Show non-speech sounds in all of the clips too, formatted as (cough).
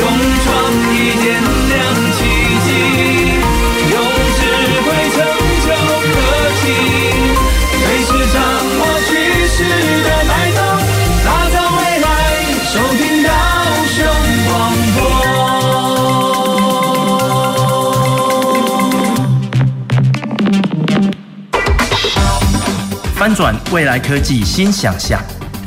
用创意点亮奇迹，用智慧成就科技，随时掌握趋势的脉动，打造未来，收听到雄广播。翻转未来科技新想象。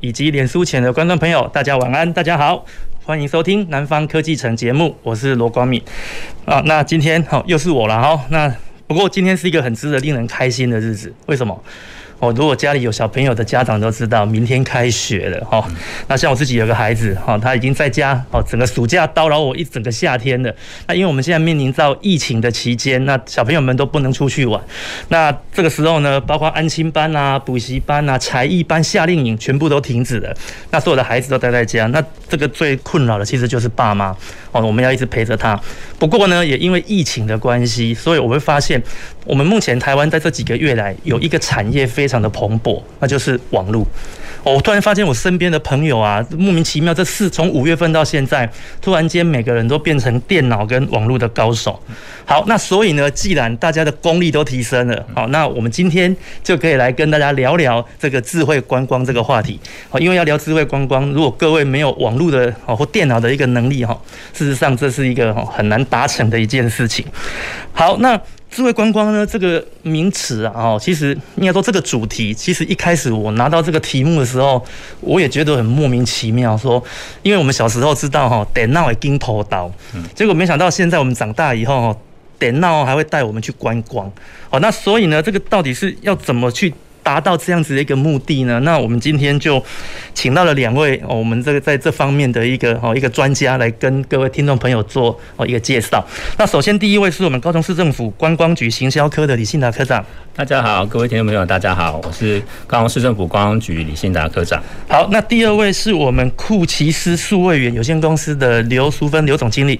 以及脸书前的观众朋友，大家晚安，大家好，欢迎收听《南方科技城》节目，我是罗光敏啊。那今天好，又是我了哈。那不过今天是一个很值得令人开心的日子，为什么？哦，如果家里有小朋友的家长都知道，明天开学了哈。那像我自己有个孩子哈，他已经在家哦，整个暑假叨扰我一整个夏天了。那因为我们现在面临到疫情的期间，那小朋友们都不能出去玩。那这个时候呢，包括安亲班啊、补习班啊、才艺班、夏令营全部都停止了。那所有的孩子都待在家，那这个最困扰的其实就是爸妈我们要一直陪着他。不过呢，也因为疫情的关系，所以我会发现，我们目前台湾在这几个月来有一个产业。非常的蓬勃，那就是网络。我突然发现我身边的朋友啊，莫名其妙，这四从五月份到现在，突然间每个人都变成电脑跟网络的高手。好，那所以呢，既然大家的功力都提升了，好，那我们今天就可以来跟大家聊聊这个智慧观光这个话题。好，因为要聊智慧观光，如果各位没有网络的哦或电脑的一个能力哈，事实上这是一个很难达成的一件事情。好，那。智慧观光呢，这个名词啊，哦，其实应该说这个主题，其实一开始我拿到这个题目的时候，我也觉得很莫名其妙。说，因为我们小时候知道哈，得闹会金头刀，结果没想到现在我们长大以后，得闹还会带我们去观光。好，那所以呢，这个到底是要怎么去？达到这样子的一个目的呢？那我们今天就请到了两位哦，我们这个在这方面的一个哦一个专家来跟各位听众朋友做哦一个介绍。那首先第一位是我们高雄市政府观光局行销科的李信达科长。大家好，各位听众朋友，大家好，我是高雄市政府观光局李信达科长。好，那第二位是我们酷奇思数位园有限公司的刘淑芬刘总经理。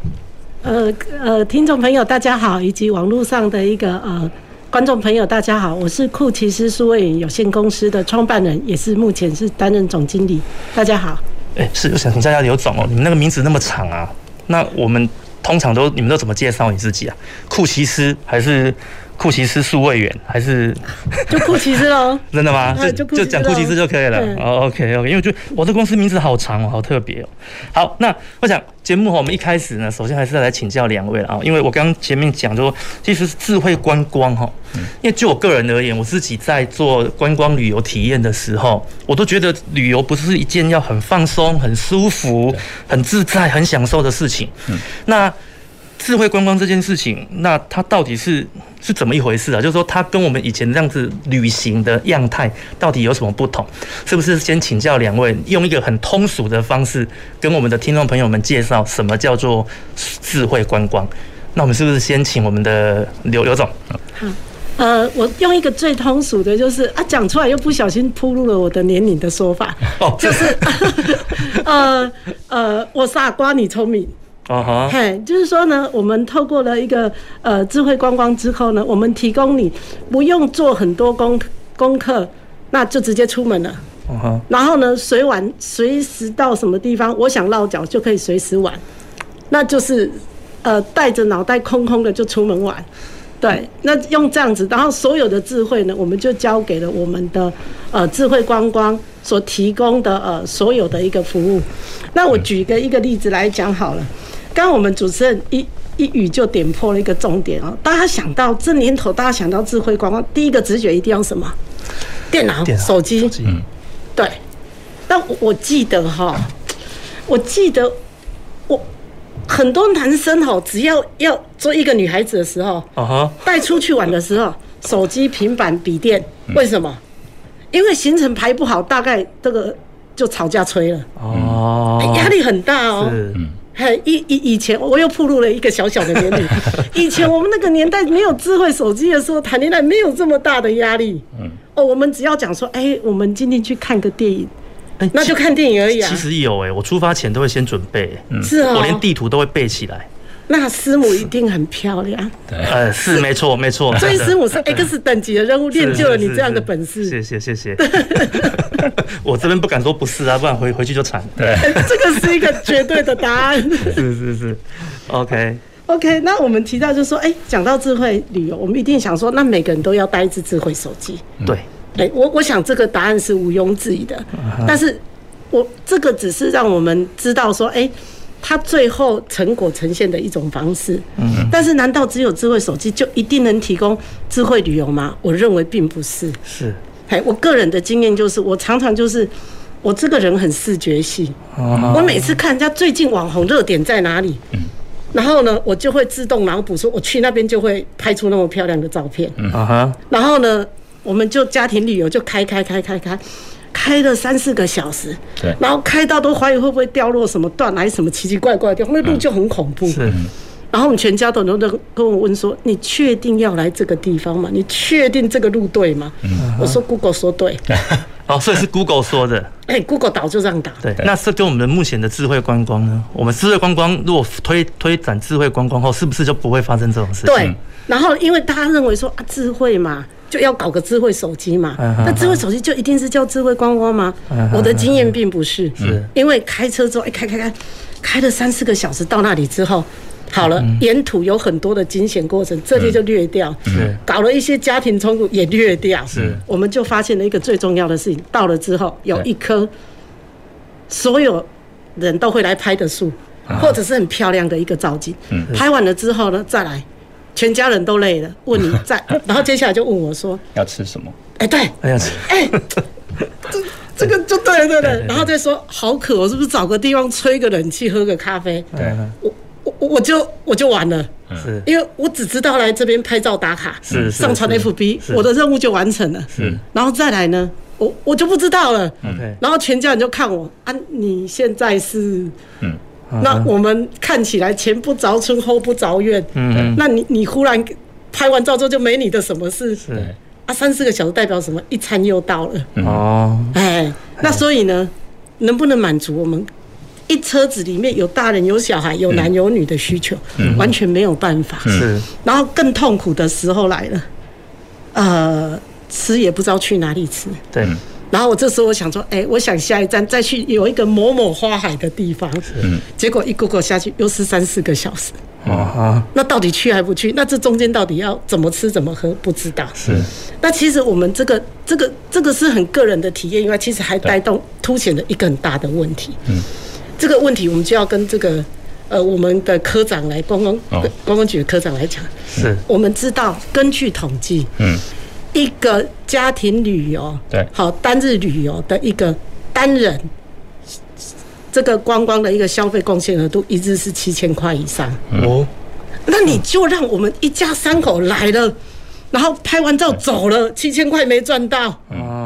呃呃，听众朋友大家好，以及网络上的一个呃。观众朋友，大家好，我是酷奇思数位有限公司的创办人，也是目前是担任总经理。大家好，哎、是我想请教一下刘总哦，你们那个名字那么长啊，那我们通常都你们都怎么介绍你自己啊？酷奇思还是？酷奇斯数位园还是 (laughs) 就库奇思喽？(laughs) 真的吗？就就讲库奇斯就可以了。哦，OK OK，因为我觉得我这公司名字好长哦，好特别哦。好，那我想节目我们一开始呢，首先还是要来请教两位了啊，因为我刚刚前面讲说，其实智慧观光哈，因为就我个人而言，我自己在做观光旅游体验的时候，我都觉得旅游不是一件要很放松、很舒服、很自在、很享受的事情。嗯，那。智慧观光这件事情，那它到底是是怎么一回事啊？就是说，它跟我们以前这样子旅行的样态到底有什么不同？是不是先请教两位，用一个很通俗的方式跟我们的听众朋友们介绍什么叫做智慧观光？那我们是不是先请我们的刘刘总？好，呃，我用一个最通俗的，就是啊，讲出来又不小心铺露了我的年龄的说法，哦，就是 (laughs) 呃呃，我傻瓜，你聪明。哦哈，嘿，就是说呢，我们透过了一个呃智慧观光之后呢，我们提供你不用做很多功功课，那就直接出门了。哦哈，然后呢，随玩随时到什么地方，我想落脚就可以随时玩，那就是呃带着脑袋空空的就出门玩。对，那用这样子，然后所有的智慧呢，我们就交给了我们的呃智慧观光所提供的呃所有的一个服务。那我举个一个例子来讲好了。刚刚我们主持人一一语就点破了一个重点哦，大家想到这年头，大家想到智慧观光，第一个直觉一定要什么？电脑、手机。嗯，对。但我记得哈，我记得我很多男生哈，只要要做一个女孩子的时候，带出去玩的时候，手机、平板、笔电，为什么？因为行程排不好，大概这个就吵架吹了。哦。哦，压力很大哦。是，嘿，以以以前我又暴露了一个小小的年龄。(laughs) 以前我们那个年代没有智慧手机的时候，谈恋爱没有这么大的压力。嗯，哦，我们只要讲说，哎，我们今天去看个电影，那就看电影而已啊。其实有哎，我出发前都会先准备，是啊，我连地图都会背起来。那师母一定很漂亮，对，呃，是没错没错，所以师母 (laughs) 是 X 等级的任务，练就了你这样的本事。谢谢谢谢，(laughs) 我这边不敢说不是啊，不然回回去就惨。对，(laughs) 这个是一个绝对的答案。是是是，OK OK，那我们提到就是说，哎，讲到智慧旅游，我们一定想说，那每个人都要带一只智慧手机。对，哎，我我想这个答案是毋庸置疑的，但是我这个只是让我们知道说，哎。它最后成果呈现的一种方式，嗯，但是难道只有智慧手机就一定能提供智慧旅游吗？我认为并不是。是，哎，我个人的经验就是，我常常就是，我这个人很视觉系，我每次看人家最近网红热点在哪里，然后呢，我就会自动脑补说，我去那边就会拍出那么漂亮的照片，然后呢，我们就家庭旅游就开开开开开。开了三四个小时，对，然后开到都怀疑会不会掉落什么断崖什么奇奇怪怪的，那路就很恐怖。是，然后我们全家都都都跟我问说：“你确定要来这个地方吗？你确定这个路对吗？”我说：“Google 说对。(laughs) ”哦，所以是 Google 说的。(laughs) 哎，Google 导就这样导。对，那是跟我们目前的智慧观光呢？我们智慧观光如果推推展智慧观光后，是不是就不会发生这种事情？对。然后因为大家认为说啊，智慧嘛。就要搞个智慧手机嘛？那智慧手机就一定是叫智慧观光吗？我的经验并不是，是。因为开车之后，哎，开开开，开了三四个小时到那里之后，好了，沿途有很多的惊险过程，这些就略掉，搞了一些家庭冲突也略掉，是，我们就发现了一个最重要的事情，到了之后有一棵所有人都会来拍的树，或者是很漂亮的一个造景，拍完了之后呢，再来。全家人都累了，问你在，(laughs) 然后接下来就问我说要吃什么？哎，对，要吃，哎，这这个就对了，对了，然后再说好渴，我是不是找个地方吹个冷气，喝个咖啡？对，我我我就我就完了，是，因为我只知道来这边拍照打卡，是上传 FB，我的任务就完成了，是，然后再来呢，我我就不知道了，然后全家人就看我啊，你现在是嗯。那我们看起来前不着村后不着院，嗯，那你你忽然拍完照之后就没你的什么事，是。啊，三四个小时代表什么？一餐又到了，哦，哎，那所以呢，能不能满足我们？一车子里面有大人有小孩有男有女的需求？完全没有办法，是。然后更痛苦的时候来了，呃，吃也不知道去哪里吃，对。然后我这时候我想说，哎，我想下一站再去有一个某某花海的地方，嗯，结果一 Google 下去又是三四个小时，啊，那到底去还不去？那这中间到底要怎么吃怎么喝？不知道。是。那其实我们这个这个这个是很个人的体验，因为其实还带动凸显了一个很大的问题。嗯。这个问题我们就要跟这个呃我们的科长来，观光观光局的科长来讲。是。我们知道，根据统计，嗯。一个家庭旅游，对，好单日旅游的一个单人，这个观光的一个消费贡献额度一日是七千块以上。哦，那你就让我们一家三口来了，然后拍完照走了，七千块没赚到。哦。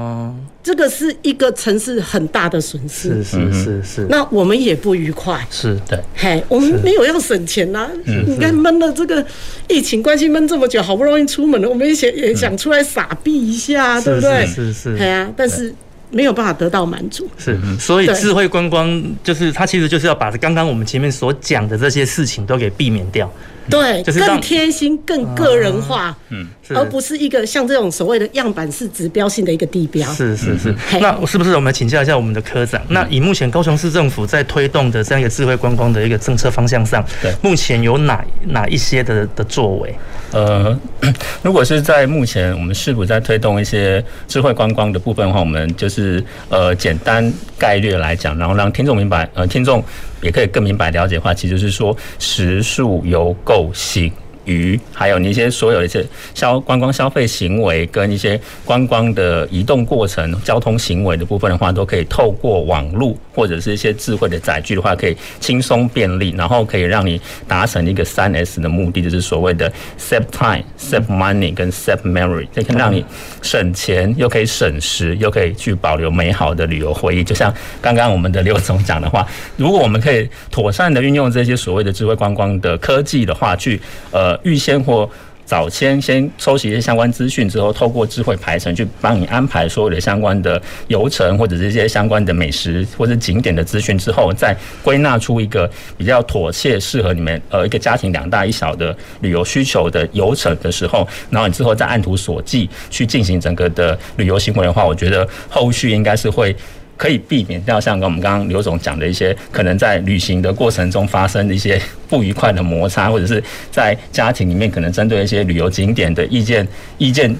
这个是一个城市很大的损失，是是是是。那我们也不愉快，是对。嘿，我们没有要省钱呐。你看闷了这个疫情关系闷这么久，好不容易出门了，我们也想也想出来撒币一下，对不对？是是。对啊，但是没有办法得到满足。是，所以智慧观光就是它其实就是要把刚刚我们前面所讲的这些事情都给避免掉。对，就是更贴心、更个人化，嗯，而不是一个像这种所谓的样板式指标性的一个地标。是是是。那是不是我们请教一下我们的科长？那以目前高雄市政府在推动的这样一个智慧观光的一个政策方向上，对，目前有哪哪一些的的作为？呃，(coughs) 如果是在目前我们市府在推动一些智慧观光的部分的话，我们就是呃简单概略来讲，然后让听众明白，呃，听众也可以更明白了解的话，其实就是说食宿有够行鱼，还有你一些所有的一些消观光消费行为跟一些观光的移动过程、交通行为的部分的话，都可以透过网络或者是一些智慧的载具的话，可以轻松便利，然后可以让你达成一个三 S 的目的，就是所谓的 save time、save money 跟 save memory，这可以让你省钱又可以省时，又可以去保留美好的旅游回忆。就像刚刚我们的刘总讲的话，如果我们可以妥善的运用这些所谓的智慧观光的科技的话，去呃预先或早先先收集一些相关资讯之后，透过智慧排程去帮你安排所有的相关的游程或者是一些相关的美食或者景点的资讯之后，再归纳出一个比较妥切适合你们呃一个家庭两大一小的旅游需求的游程的时候，然后你之后再按图索骥去进行整个的旅游行为的话，我觉得后续应该是会。可以避免掉像跟我们刚刚刘总讲的一些可能在旅行的过程中发生的一些不愉快的摩擦，或者是在家庭里面可能针对一些旅游景点的意见、意见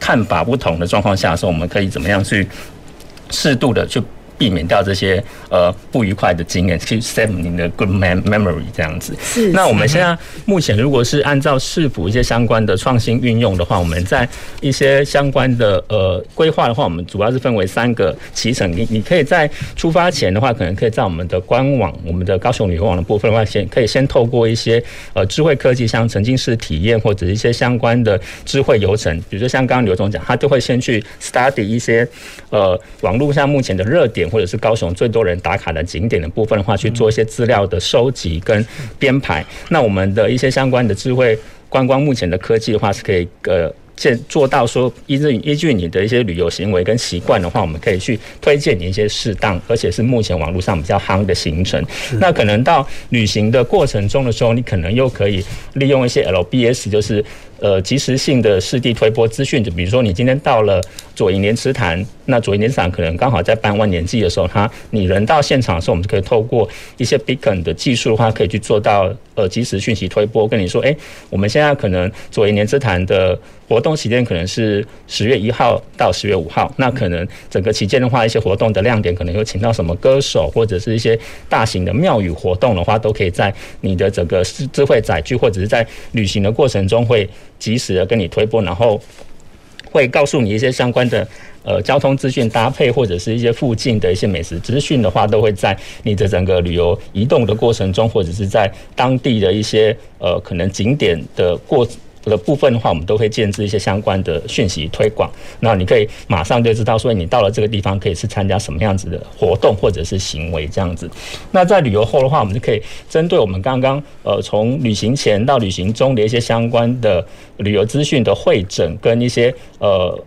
看法不同的状况下说，我们可以怎么样去适度的去。避免掉这些呃不愉快的经验，去 save 您的 good memory 这样子。是。那我们现在目前如果是按照市府一些相关的创新运用的话，我们在一些相关的呃规划的话，我们主要是分为三个期程。你你可以在出发前的话，可能可以在我们的官网，我们的高雄旅游网的部分的话，先可以先透过一些呃智慧科技，像沉浸式体验或者一些相关的智慧游程，比如说像刚刚刘总讲，他就会先去 study 一些呃网络上目前的热点。或者是高雄最多人打卡的景点的部分的话，去做一些资料的收集跟编排。那我们的一些相关的智慧观光，目前的科技的话，是可以呃建做到说，依据依据你的一些旅游行为跟习惯的话，我们可以去推荐你一些适当，而且是目前网络上比较夯的行程。那可能到旅行的过程中的时候，你可能又可以利用一些 LBS，就是。呃，即时性的实地推播资讯，就比如说你今天到了左营莲池潭，那左营莲池潭可能刚好在办万年祭的时候，它你人到现场的时候，我们就可以透过一些 beacon 的技术的话，可以去做到呃及时讯息推播，跟你说，哎，我们现在可能左营莲池潭的活动期间可能是十月一号到十月五号，那可能整个期间的话，一些活动的亮点可能有请到什么歌手，或者是一些大型的庙宇活动的话，都可以在你的整个智慧载具或者是在旅行的过程中会。及时的跟你推播，然后会告诉你一些相关的呃交通资讯搭配，或者是一些附近的一些美食资讯的话，都会在你的整个旅游移动的过程中，或者是在当地的一些呃可能景点的过。的部分的话，我们都会建置一些相关的讯息推广。那你可以马上就知道，说你到了这个地方可以是参加什么样子的活动或者是行为这样子。那在旅游后的话，我们就可以针对我们刚刚呃从旅行前到旅行中的一些相关的旅游资讯的会诊跟一些呃。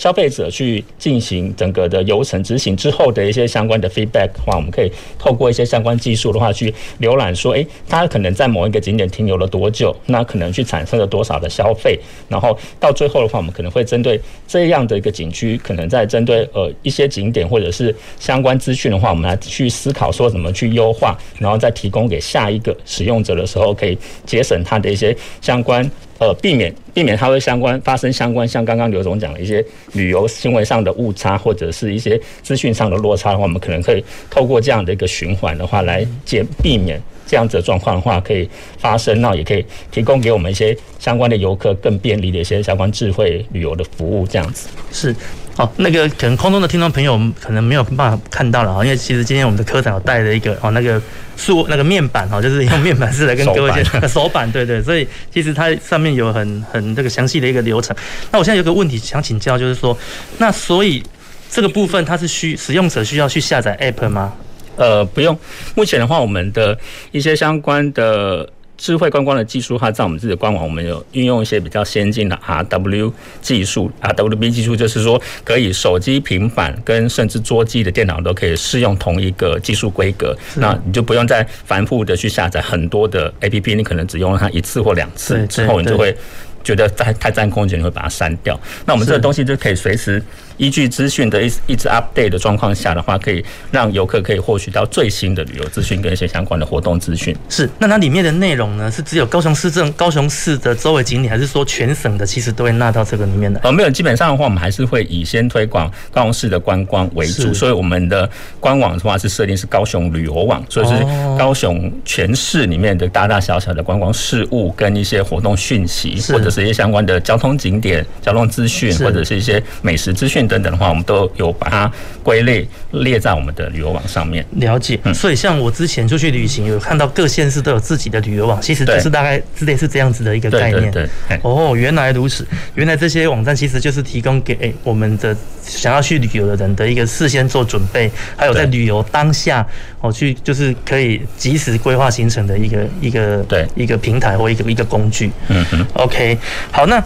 消费者去进行整个的流程执行之后的一些相关的 feedback 的话，我们可以透过一些相关技术的话去浏览，说，诶，他可能在某一个景点停留了多久，那可能去产生了多少的消费，然后到最后的话，我们可能会针对这样的一个景区，可能在针对呃一些景点或者是相关资讯的话，我们来去思考说怎么去优化，然后再提供给下一个使用者的时候，可以节省他的一些相关。呃，避免避免它会相关发生相关，像刚刚刘总讲的一些旅游行为上的误差，或者是一些资讯上的落差的话，我们可能可以透过这样的一个循环的话，来减避免这样子的状况的话可以发生，那也可以提供给我们一些相关的游客更便利的一些相关智慧旅游的服务，这样子是。哦，那个可能空中的听众朋友可能没有办法看到了啊，因为其实今天我们的科长有带了一个哦，那个塑那个面板哈，就是用面板式来跟各位介绍 (laughs) 手板，对对，所以其实它上面有很很这个详细的一个流程。那我现在有个问题想请教，就是说，那所以这个部分它是需使用者需要去下载 App 吗？呃，不用。目前的话，我们的一些相关的。智慧观光的技术，它在我们自己的官网，我们有运用一些比较先进的 RW 技术，RWB 技术就是说，可以手机、平板跟甚至桌机的电脑都可以适用同一个技术规格。那你就不用再反复的去下载很多的 APP，你可能只用它一次或两次之后，你就会觉得太太占空间，你会把它删掉。那我们这个东西就可以随时依据资讯的一一直 update 的状况下的话，可以让游客可以获取到最新的旅游资讯跟一些相关的活动资讯。是，那它里面的内容呢，是只有高雄市政、高雄市的周围景点，还是说全省的？其实都会纳到这个里面的？哦，没有，基本上的话，我们还是会以先推广高雄市的观光为主，所以我们的官网的话是设定是高雄旅游网，所以是高雄全市里面的大大小小的观光事务跟一些活动讯息，或者是一些相关的交通景点、交通资讯，或者是一些美食资讯等等的话，我们都有把它归类列在我们的旅游网上面。了解，所以像我之前出去旅行，有看到各县市都有自己的旅游网，其实就是大概之类是这样子的一个概念。对，哦，原来如此，原来这些网站其实就是提供给我们的想要去旅游的人的一个事先做准备，还有在旅游当下哦去就是可以及时规划行程的一个一个对一个平台或一个一个工具。嗯嗯，OK，好，那。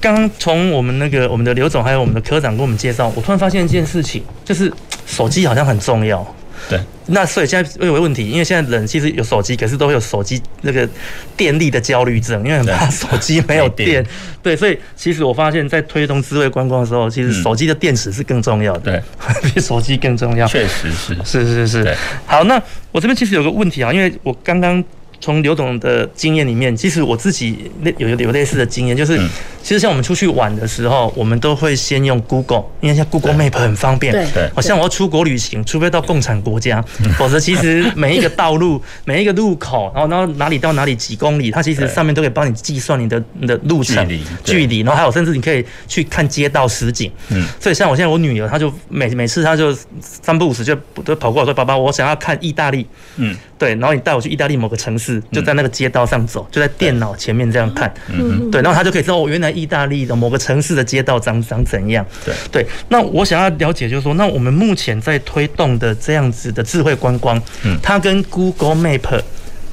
刚刚从我们那个我们的刘总还有我们的科长跟我们介绍，我突然发现一件事情，就是手机好像很重要。对，那所以现在有个问题，因为现在人其实有手机，可是都会有手机那个电力的焦虑症，因为很怕手机没有电。对，所以其实我发现，在推动智慧观光的时候，其实手机的电池是更重要的，对，(laughs) 比手机更重要。确实是，是是是。好，那我这边其实有个问题啊，因为我刚刚。从刘总的经验里面，其实我自己有有类似的经验，就是其实像我们出去玩的时候，我们都会先用 Google，因为像 Google Map 很方便。对，好像我要出国旅行，除非到共产国家，否则其实每一个道路、(laughs) 每一个路口，然后然后哪里到哪里几公里，它其实上面都可以帮你计算你的你的路程距离，然后还有甚至你可以去看街道实景。嗯，所以像我现在我女儿，她就每每次她就三不五时就都跑过来说：“爸爸，我想要看意大利。”嗯，对，然后你带我去意大利某个城市。就在那个街道上走，就在电脑前面这样看，嗯，对，然后他就可以知道，哦，原来意大利的某个城市的街道长长怎样，对对。那我想要了解，就是说，那我们目前在推动的这样子的智慧观光，嗯，它跟 Google Map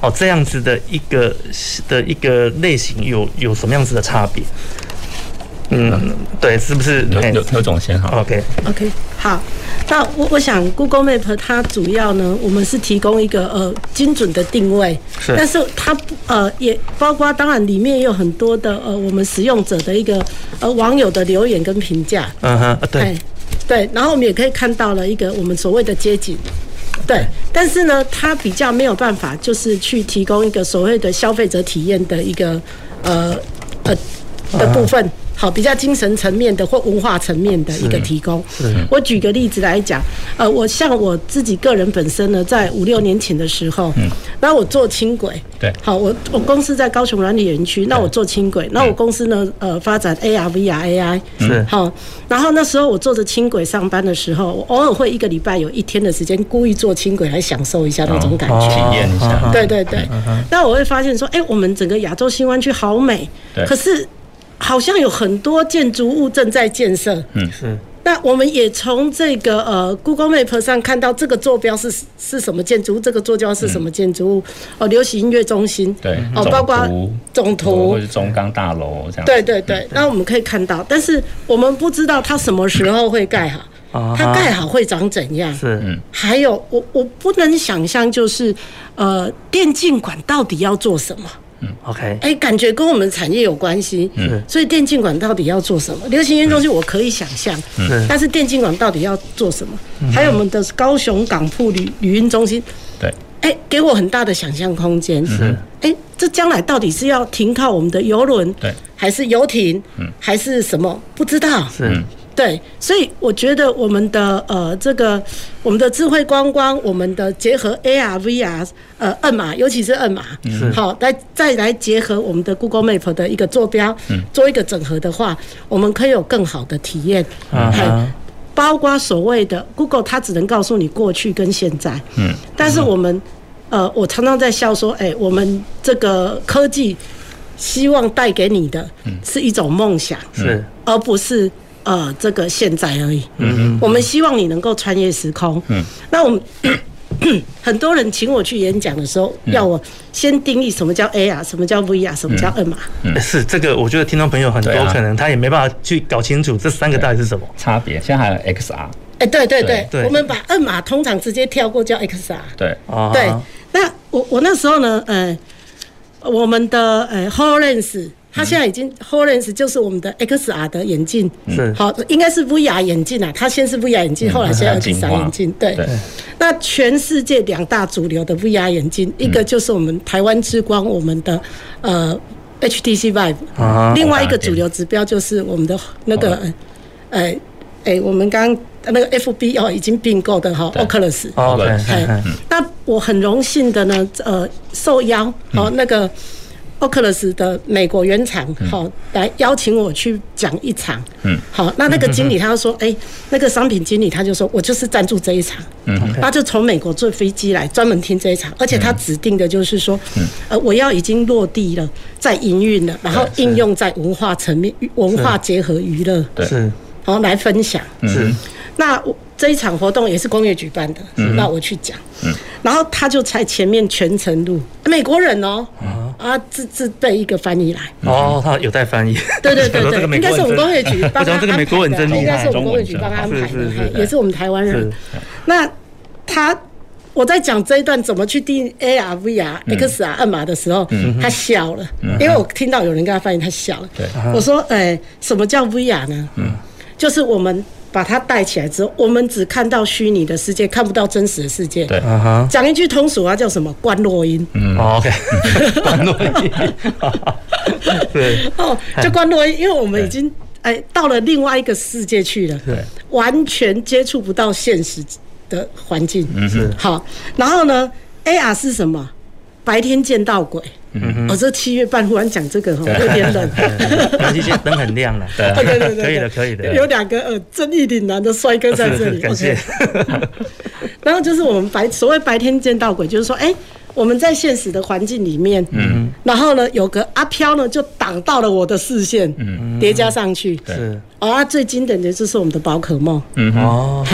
哦这样子的一个的一个类型有有什么样子的差别？嗯，对，是不是有有有总先好？OK OK，好。那我我想 Google Map 它主要呢，我们是提供一个呃精准的定位，是。但是它呃也包括，当然里面也有很多的呃我们使用者的一个呃网友的留言跟评价。嗯哼，对对。然后我们也可以看到了一个我们所谓的街景，对。但是呢，它比较没有办法就是去提供一个所谓的消费者体验的一个呃呃的部分。好，比较精神层面的或文化层面的一个提供。我举个例子来讲，呃，我像我自己个人本身呢，在五六年前的时候，嗯，那我做轻轨，对，好，我我公司在高雄软体园区，那我做轻轨，那我公司呢，呃，发展 AR、VR、AI，是。好，然后那时候我坐着轻轨上班的时候，我偶尔会一个礼拜有一天的时间故意坐轻轨来享受一下那种感觉，体验一下，对对对。那我会发现说，哎，我们整个亚洲新湾区好美，可是。好像有很多建筑物正在建设。嗯，是。那我们也从这个呃 Google Map 上看到这个坐标是是什么建筑物，这个坐标是什么建筑物？哦，流行音乐中心。对。哦，包括总图或者中钢大楼这样。对对对。那我们可以看到，但是我们不知道它什么时候会盖好，它盖好会长怎样？是。嗯。还有，我我不能想象，就是呃，电竞馆到底要做什么？OK，哎，感觉跟我们产业有关系，嗯，所以电竞馆到底要做什么？流行音乐中心我可以想象，嗯，但是电竞馆到底要做什么？还有我们的高雄港埠旅旅运中心，对，哎，给我很大的想象空间，是，哎，这将来到底是要停靠我们的游轮，对，还是游艇，嗯，还是什么？不知道，是。对，所以我觉得我们的呃这个我们的智慧观光，我们的结合 AR、VR，呃，二码，尤其是二码，是好来再来结合我们的 Google Map 的一个坐标，嗯，做一个整合的话，我们可以有更好的体验，嗯，包括所谓的 Google，它只能告诉你过去跟现在，嗯，但是我们呃，我常常在笑说，哎，我们这个科技希望带给你的是一种梦想，是，而不是。呃，这个现在而已。嗯嗯。我们希望你能够穿越时空。嗯。那我们 (coughs) 很多人请我去演讲的时候，要我先定义什么叫 AR，什么叫 VR，什么叫二码。嗯。是这个，我觉得听众朋友很多可能他也没办法去搞清楚这三个到底是什么差别。现在还有 XR。哎，对对对。我们把二码通常直接跳过叫 XR。对。对。那我我那时候呢，呃，我们的呃 HoloLens。它现在已经 HoloLens 就是我们的 XR 的眼镜，是好，应该是 VR 眼镜啊。它先是 VR 眼镜，后来现在 XR 眼镜。对，那全世界两大主流的 VR 眼镜，一个就是我们台湾之光，我们的呃 HTC Vive，另外一个主流指标就是我们的那个呃。哎，我们刚刚那个 FB 哦，已经并购的哈，Oculus。OK。那我很荣幸的呢，呃，受邀哦，那个 Oculus 的美国原厂好来邀请我去讲一场。嗯。好，那那个经理他就说，(laughs) 哎，那个商品经理他就说我就是赞助这一场。嗯。他就从美国坐飞机来专门听这一场，而且他指定的就是说，嗯呃，我要已经落地了，在营运了，然后应用在文化层面，文化结合娱乐。对。是。然后来分享，是，那我这一场活动也是工业举办的，那我去讲，然后他就在前面全程录，美国人哦，啊。自自备一个翻译来，哦，他有带翻译，对对对对，(laughs) 应该是我们工业局帮他安排的，应该是我们工业局帮他安排的，也是我们台湾人。那他我在讲这一段怎么去定 AR、VR、XR 按码的时候，他笑了，因为我听到有人跟他翻译，他笑了。我说，哎，什么叫 VR 呢？就是我们把它带起来之后，我们只看到虚拟的世界，看不到真实的世界。对，讲一句通俗话叫什么？观落音。嗯，OK。(laughs) 观落音。(laughs) 对。(laughs) 哦，就观落音，因为我们已经哎到了另外一个世界去了，对，完全接触不到现实的环境。嗯，是。好，然后呢，AR 是什么？白天见到鬼。嗯，我这七月半忽然讲这个哈，有点冷。那这些灯很亮了，对对对对，可以的，可以的。有两个呃，正义凛然的帅哥在这里，(laughs) 感谢。(laughs) 然后就是我们白所谓白天见到鬼，就是说，哎。我们在现实的环境里面，嗯，然后呢，有个阿飘呢，就挡到了我的视线，嗯，叠加上去，是，啊，最经典的就是我们的宝可梦，嗯。哦，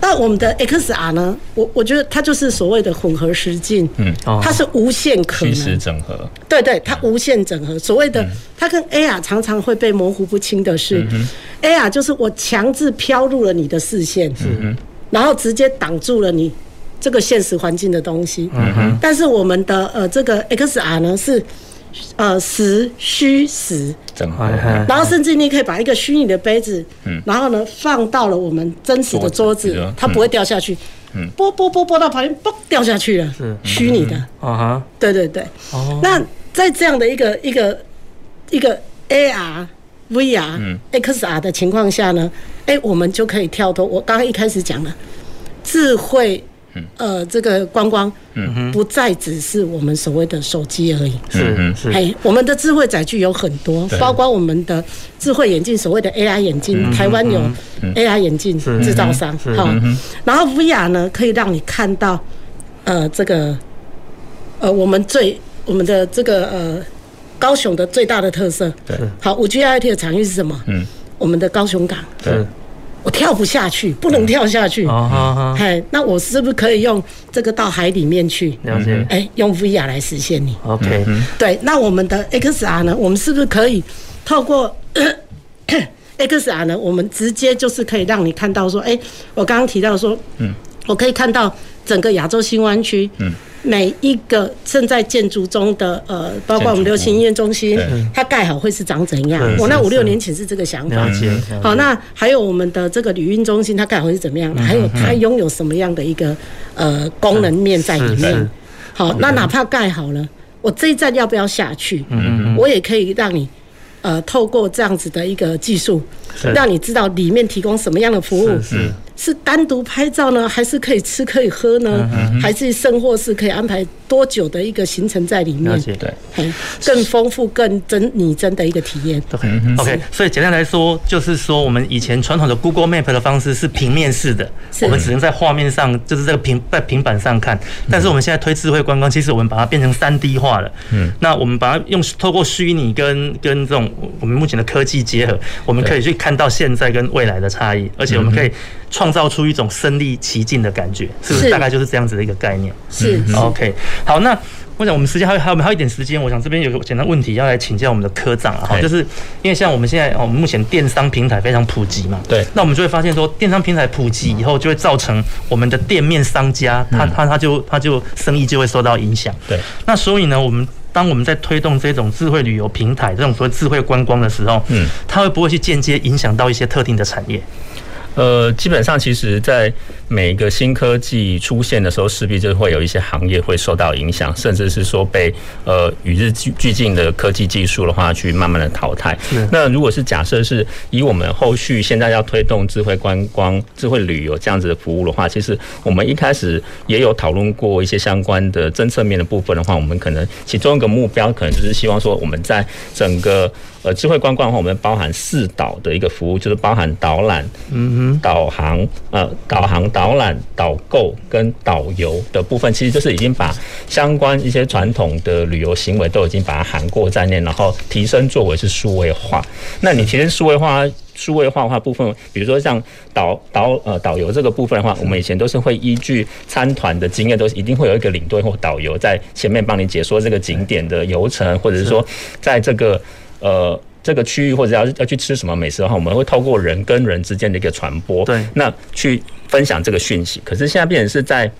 那我们的 XR 呢，我我觉得它就是所谓的混合实境，嗯，它是无限可能，虚实整合，对对，它无限整合。所谓的它跟 AR 常常会被模糊不清的是，AR 就是我强制飘入了你的视线，嗯，然后直接挡住了你。这个现实环境的东西，嗯哼，但是我们的呃这个 XR 呢是呃实虚实整合，然后甚至你可以把一个虚拟的杯子，嗯，然后呢放到了我们真实的桌子，它不会掉下去，嗯，拨拨拨拨到旁边，嘣掉下去了，是。虚拟的，啊哈，对对对，哦，那在这样的一个一个一个 AR、VR、XR 的情况下呢，哎，我们就可以跳脱我刚刚一开始讲了智慧。呃，这个观光，嗯，不再只是我们所谓的手机而已，是是，哎，我们的智慧载具有很多，包括我们的智慧眼镜，所谓的 AI 眼镜，台湾有 AI 眼镜制造商，好，然后 VR 呢，可以让你看到，呃，这个，呃，我们最我们的这个呃，高雄的最大的特色，对，好，五 G IoT 的场域是什么？嗯，我们的高雄港，对。我跳不下去，不能跳下去。哦，嘿，那我是不是可以用这个到海里面去？了解。哎，用 VR 来实现你。OK。对，那我们的 XR 呢？我们是不是可以透过 (coughs) XR 呢？我们直接就是可以让你看到说，哎，我刚刚提到说，嗯，我可以看到整个亚洲新湾区，嗯。每一个正在建筑中的呃，包括我们流行音乐中心，它盖好会是长怎样？我那五六年前是这个想法。好，那还有我们的这个旅运中心，它盖好会是怎么样？还有它拥有什么样的一个呃功能面在里面？好，那哪怕盖好了，我这一站要不要下去？我也可以让你呃，透过这样子的一个技术，让你知道里面提供什么样的服务。是单独拍照呢，还是可以吃可以喝呢？还是甚或是可以安排多久的一个行程在里面？对，更丰富、更真拟真的一个体验。OK，所以简单来说，就是说我们以前传统的 Google Map 的方式是平面式的，我们只能在画面上，就是这个平在平板上看。但是我们现在推智慧观光，其实我们把它变成三 D 化了。嗯，那我们把它用透过虚拟跟跟这种我们目前的科技结合，我们可以去看到现在跟未来的差异，而且我们可以。创造出一种身临其境的感觉，是不是？大概就是这样子的一个概念。是，是，OK。好，那我想我们时间还有还有还有一点时间，我想这边有个简单问题要来请教我们的科长啊，就是因为像我们现在哦，目前电商平台非常普及嘛，对，那我们就会发现说，电商平台普及以后，就会造成我们的店面商家他他他就他就生意就会受到影响。对，那所以呢，我们。当我们在推动这种智慧旅游平台，这种所谓智慧观光的时候，嗯，它会不会去间接影响到一些特定的产业？呃，基本上，其实，在每一个新科技出现的时候，势必就会有一些行业会受到影响，甚至是说被呃与日俱进的科技技术的话，去慢慢的淘汰。那如果是假设是以我们后续现在要推动智慧观光、智慧旅游这样子的服务的话，其实我们一开始也有讨论过一些相关的政策面的部分的话，我们可能其中一个目标，可能就是希望说我们在整个。呃，智慧观光的话，我们包含四导的一个服务，就是包含导览、嗯哼、导航、呃，导航、导览、导购跟导游的部分，其实就是已经把相关一些传统的旅游行为都已经把它涵过在内，然后提升作为是数位化。那你提升数位化、数位化的话部分，比如说像导导呃导游这个部分的话，我们以前都是会依据参团的经验，都是一定会有一个领队或导游在前面帮你解说这个景点的游程，或者是说在这个。呃，这个区域或者要要去吃什么美食的话，我们会透过人跟人之间的一个传播，对，那去分享这个讯息。可是现在变成是在。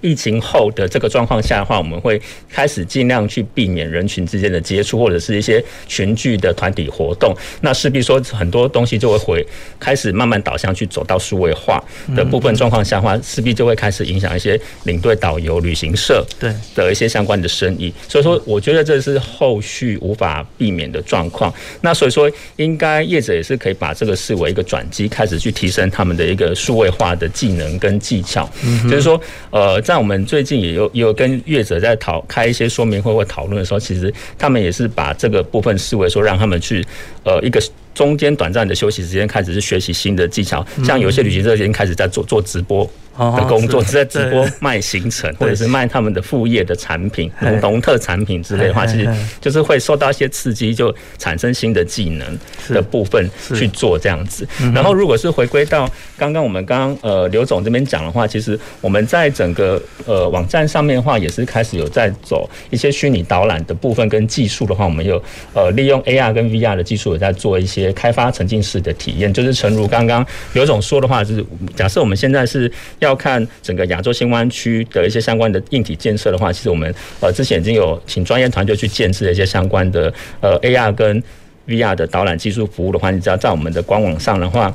疫情后的这个状况下的话，我们会开始尽量去避免人群之间的接触，或者是一些群聚的团体活动。那势必说很多东西就会回开始慢慢导向去走到数位化的部分状况下的话，势必就会开始影响一些领队、导游、旅行社对的一些相关的生意。所以说，我觉得这是后续无法避免的状况。那所以说，应该业者也是可以把这个视为一个转机，开始去提升他们的一个数位化的技能跟技巧。就是说，呃。那我们最近也有也有跟乐者在讨开一些说明会或讨论的时候，其实他们也是把这个部分视为说，让他们去呃一个。中间短暂的休息时间，开始是学习新的技巧，像有些旅行社已经开始在做做直播的工作，是在直播卖行程，或者是卖他们的副业的产品、农特产品之类的话，其实就是会受到一些刺激，就产生新的技能的部分去做这样子。然后，如果是回归到刚刚我们刚刚呃刘总这边讲的话，其实我们在整个呃网站上面的话，也是开始有在走一些虚拟导览的部分跟技术的话，我们有呃利用 AR 跟 VR 的技术有在做一些。开发沉浸式的体验，就是诚如刚刚刘总说的话，就是假设我们现在是要要看整个亚洲新湾区的一些相关的硬体建设的话，其实我们呃之前已经有请专业团队去建设一些相关的呃 AR 跟 VR 的导览技术服务的话，你只要在我们的官网上的话，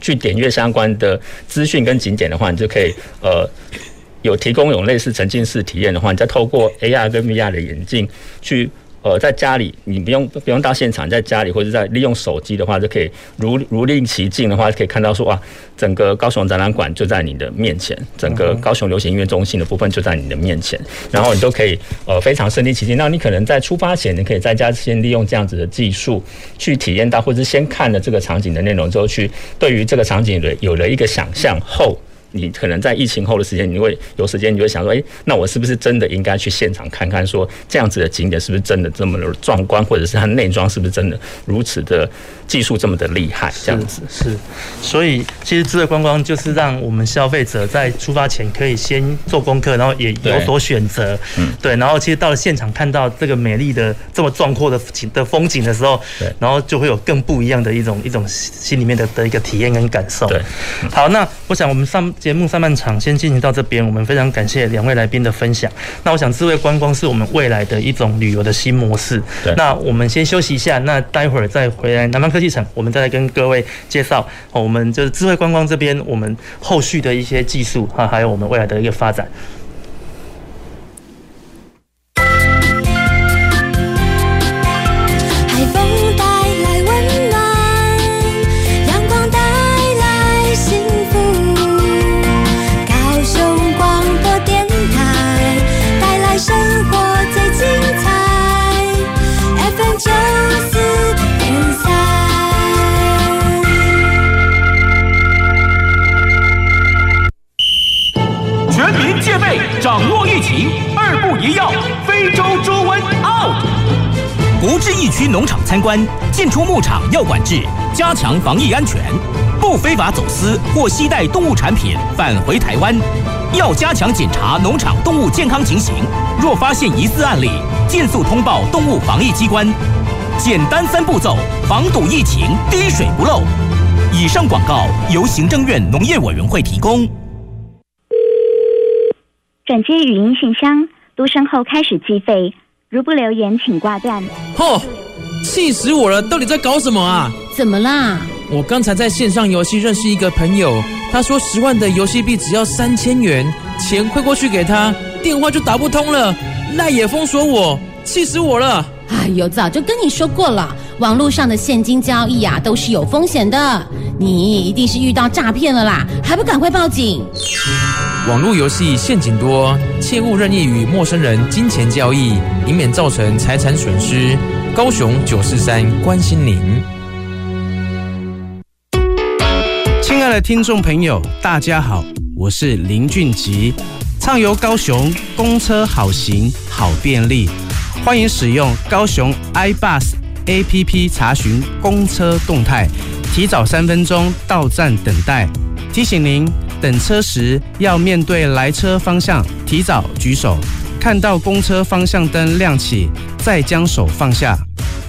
去点阅相关的资讯跟景点的话，你就可以呃有提供有类似沉浸式体验的话，你再透过 AR 跟 VR 的眼镜去。呃，在家里你不用不用到现场，在家里或者在利用手机的话，就可以如如临其境的话，可以看到说哇，整个高雄展览馆就在你的面前，整个高雄流行音乐中心的部分就在你的面前，然后你都可以呃非常身临其境。那你可能在出发前，你可以在家先利用这样子的技术去体验到，或者是先看了这个场景的内容之后，去对于这个场景的有了一个想象后。你可能在疫情后的时间，你会有时间，你会想说，哎，那我是不是真的应该去现场看看，说这样子的景点是不是真的这么的壮观，或者是它内装是不是真的如此的技术这么的厉害？这样子是，是。所以其实智慧观光就是让我们消费者在出发前可以先做功课，然后也有所选择。嗯，对。然后其实到了现场看到这个美丽的这么壮阔的景的风景的时候，对，然后就会有更不一样的一种一种心里面的的一个体验跟感受。对。好，那我想我们上。节目上半场先进行到这边，我们非常感谢两位来宾的分享。那我想，智慧观光是我们未来的一种旅游的新模式。对。那我们先休息一下，那待会儿再回来南方科技城，我们再来跟各位介绍我们就是智慧观光这边我们后续的一些技术啊，还有我们未来的一个发展。农场参观，进出牧场要管制，加强防疫安全，不非法走私或携带动物产品返回台湾。要加强检查农场动物健康情形，若发现疑似案例，尽速通报动物防疫机关。简单三步骤，防堵疫情，滴水不漏。以上广告由行政院农业委员会提供。转接语音信箱，嘟声后开始计费。如不留言，请挂断。嚯，气死我了！到底在搞什么啊？怎么啦？我刚才在线上游戏认识一个朋友，他说十万的游戏币只要三千元，钱汇过去给他，电话就打不通了，赖也封锁我，气死我了！哎呦，早就跟你说过了，网络上的现金交易啊都是有风险的，你一定是遇到诈骗了啦，还不赶快报警？网络游戏陷阱多，切勿任意与陌生人金钱交易，以免造成财产损失。高雄九四三关心您。亲爱的听众朋友，大家好，我是林俊吉，畅游高雄，公车好行好便利。欢迎使用高雄 iBus APP 查询公车动态，提早三分钟到站等待。提醒您，等车时要面对来车方向，提早举手。看到公车方向灯亮起，再将手放下。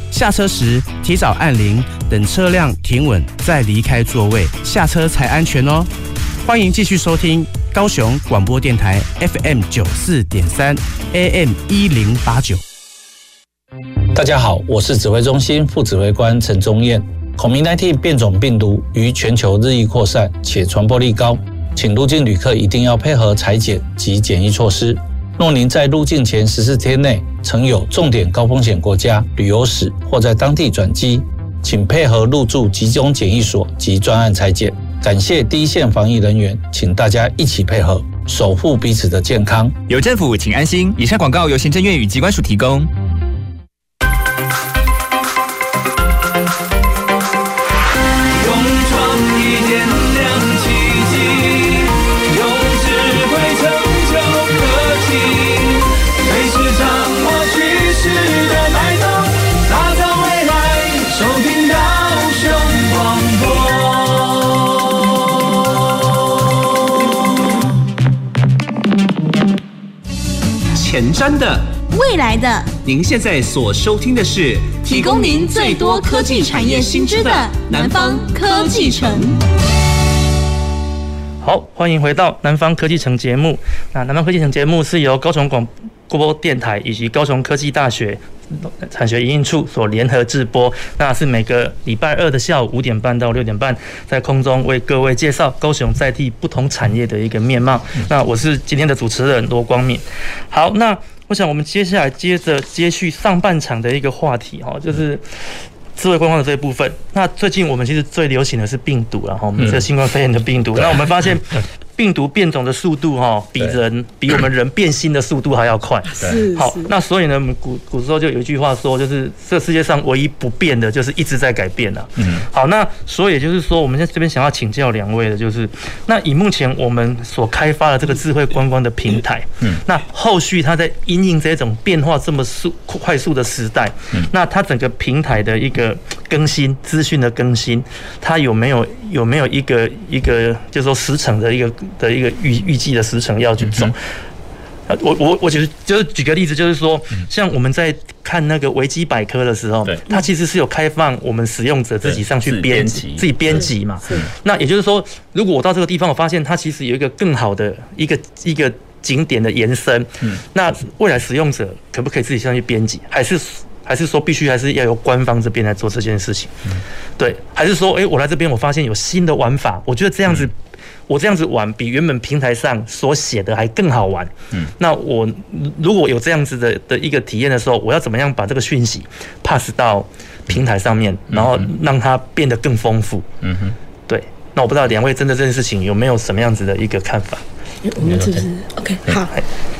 下车时提早按铃，等车辆停稳再离开座位，下车才安全哦。欢迎继续收听高雄广播电台 FM 九四点三 AM 一零八九。大家好，我是指挥中心副指挥官陈宗彦。孔明代替变种病毒于全球日益扩散，且传播力高，请入境旅客一定要配合裁剪及检疫措施。若您在入境前十四天内曾有重点高风险国家旅游史或在当地转机，请配合入住集中检疫所及专案采检。感谢第一线防疫人员，请大家一起配合，守护彼此的健康。有政府，请安心。以上广告由行政院与机关署提供。前瞻的，未来的，您现在所收听的是提供您最多科技产业新知的南方科技城。好，欢迎回到南方科技城节目。那南方科技城节目是由高雄广播电台以及高雄科技大学产学营运处所联合制播，那是每个礼拜二的下午五点半到六点半，在空中为各位介绍高雄在地不同产业的一个面貌。那我是今天的主持人罗光敏。好，那我想我们接下来接着接续上半场的一个话题哈，就是智慧观光的这一部分。那最近我们其实最流行的是病毒，然后我们这新冠肺炎的病毒。那我们发现。(laughs) 病毒变种的速度哈，比人比我们人变心的速度还要快。是，好，那所以呢，我们古古时候就有一句话说，就是这世界上唯一不变的，就是一直在改变了。嗯，好，那所以也就是说，我们在这边想要请教两位的，就是那以目前我们所开发的这个智慧观光的平台，嗯，那后续它在因应这种变化这么速快速的时代，嗯，那它整个平台的一个更新资讯的更新，它有没有有没有一个一个就是说时程的一个的一个预预计的时程要去走，我我我觉得就是举个例子，就是说，像我们在看那个维基百科的时候，它其实是有开放我们使用者自己上去编辑，自己编辑。嘛。那也就是说，如果我到这个地方，我发现它其实有一个更好的一个一个景点的延伸，那未来使用者可不可以自己上去编辑，还是还是说必须还是要由官方这边来做这件事情？嗯对，还是说，哎，我来这边，我发现有新的玩法，我觉得这样子。我这样子玩比原本平台上所写的还更好玩。嗯，那我如果有这样子的的一个体验的时候，我要怎么样把这个讯息 pass 到平台上面，然后让它变得更丰富？嗯哼，对。那我不知道两位针对这件事情有没有什么样子的一个看法？我们是不是 OK？好，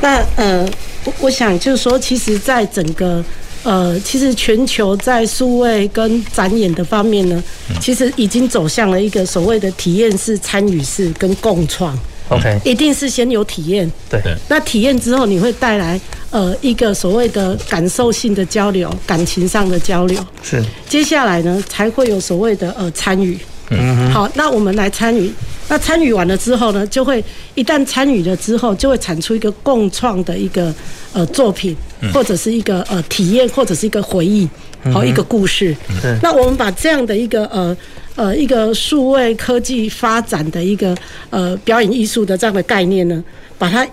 那呃，我我想就是说，其实，在整个。呃，其实全球在数位跟展演的方面呢，其实已经走向了一个所谓的体验式、参与式跟共创。OK，一定是先有体验。对。那体验之后，你会带来呃一个所谓的感受性的交流、感情上的交流。是。接下来呢，才会有所谓的呃参与。嗯。好，那我们来参与。那参与完了之后呢，就会一旦参与了之后，就会产出一个共创的一个呃作品，或者是一个呃体验，或者是一个回忆，好一个故事。那我们把这样的一个呃呃一个数位科技发展的一个呃表演艺术的这样的概念呢，把它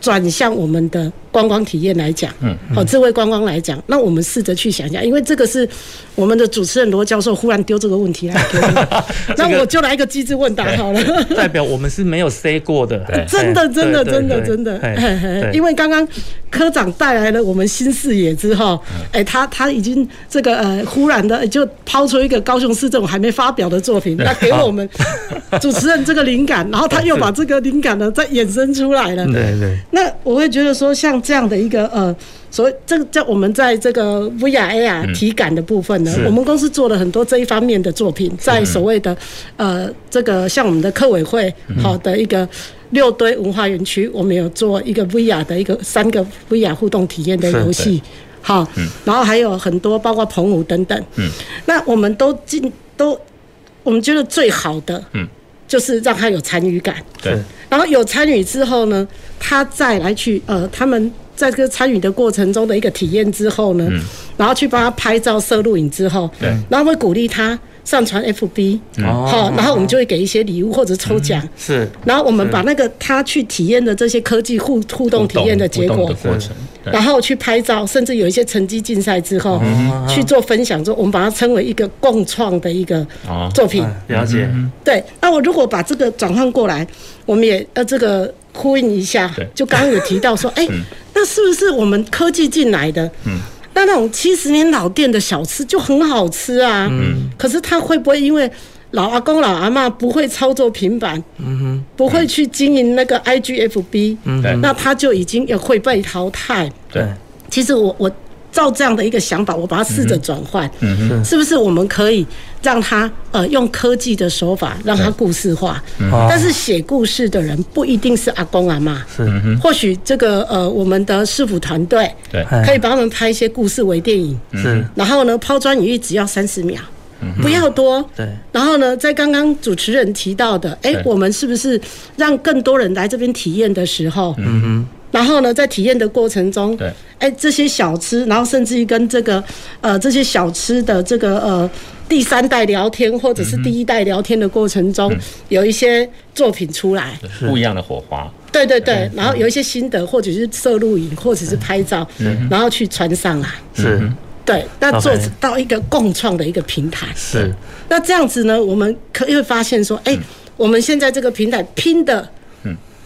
转向我们的观光体验来讲，嗯，好，智慧观光来讲，那我们试着去想一下，因为这个是我们的主持人罗教授忽然丢这个问题来给我，(laughs) 那我就来一个机智问答好了。(laughs) 代表我们是没有 say 过的，真的，真的，真的，真的，因为刚刚科长带来了我们新视野之后，哎，他他已经这个呃，忽然的就抛出一个高雄市政府还没发表的作品，那给我们 (laughs) 主持人这个灵感，然后他又把这个灵感呢再衍生出来了。对对。那我会觉得说，像这样的一个呃，所以这个在我们在这个 VR AR 体感的部分呢，我们公司做了很多这一方面的作品，在所谓的呃这个像我们的客委会好的一个六堆文化园区，我们有做一个 VR 的一个三个 VR 互动体验的游戏，好，然后还有很多包括澎湖等等，嗯，那我们都进都我们觉得最好的，嗯。就是让他有参与感，对。然后有参与之后呢，他再来去呃，他们在这个参与的过程中的一个体验之后呢，嗯、然后去帮他拍照、摄录影之后，对。然后会鼓励他上传 FB，好，然后我们就会给一些礼物或者抽奖，是。然后我们把那个他去体验的这些科技互互动体验的结果过程。然后去拍照，甚至有一些成绩竞赛之后去做分享，之后我们把它称为一个共创的一个作品。了解。对，那我如果把这个转换过来，我们也呃这个呼应一下，就刚刚有提到说，(laughs) 哎，那是不是我们科技进来的？嗯。那那种七十年老店的小吃就很好吃啊。嗯。可是他会不会因为？老阿公、老阿妈不会操作平板，嗯哼，不会去经营那个 IGFB，嗯，那他就已经也会被淘汰。对，其实我我照这样的一个想法，我把它试着转换，嗯，是不是我们可以让他呃用科技的手法让他故事化？但是写故事的人不一定是阿公阿妈，是，或许这个呃我们的师傅团队，对，可以帮他们拍一些故事为电影，是，然后呢抛砖引玉只要三十秒。不要多，对。然后呢，在刚刚主持人提到的，哎，我们是不是让更多人来这边体验的时候，嗯哼。然后呢，在体验的过程中，对。哎，这些小吃，然后甚至于跟这个呃这些小吃的这个呃第三代聊天，或者是第一代聊天的过程中，有一些作品出来，不一样的火花。对对对，然后有一些心得，或者是摄录影，或者是拍照，然后去传上来。是。对，那做到一个共创的一个平台。是，那这样子呢，我们可以会发现说，哎、欸，我们现在这个平台拼的，嗯，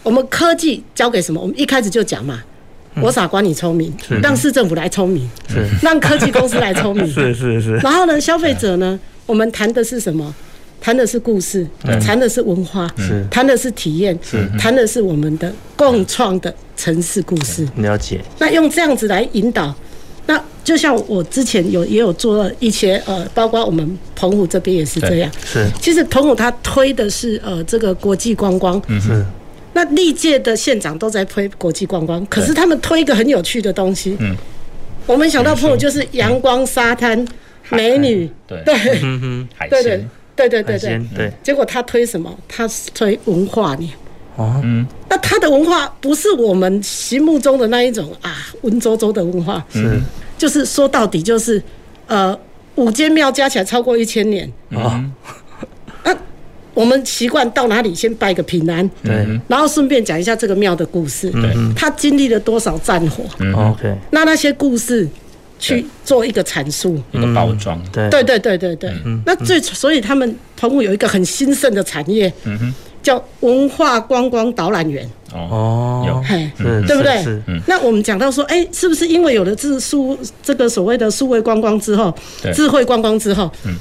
我们科技交给什么？我们一开始就讲嘛，我傻瓜你聪明，让市政府来聪明，是，(laughs) 让科技公司来聪明，(laughs) 是是是。然后呢，消费者呢，我们谈的是什么？谈的是故事，谈的是文化，是，谈的是体验，是，谈的是我们的共创的城市故事。了解。那用这样子来引导。那就像我之前有也有做一些呃，包括我们澎湖这边也是这样。是，其实澎湖它推的是呃这个国际观光。嗯是。那历届的县长都在推国际观光，可是他们推一个很有趣的东西。嗯。我们想到朋友就是阳光、沙滩、美女。对。对。嗯哼。海鲜。对对对对对对。对。结果他推什么？他推文化年。哦。嗯。那他的文化不是我们心目中的那一种啊，文绉绉的文化。是。就是说到底就是，呃，五间庙加起来超过一千年啊。那我们习惯到哪里先拜个平安，对，然后顺便讲一下这个庙的故事，对，他经历了多少战火，OK，那那些故事去做一个阐述，一个包装，对，对对对对对。那最所以他们澎湖有一个很兴盛的产业，嗯哼。叫文化观光导览员。哦，有。嘿，对不对？那我们讲到说，哎，是不是因为有了智数这个所谓的数位观光之后，智慧观光之后，嗯，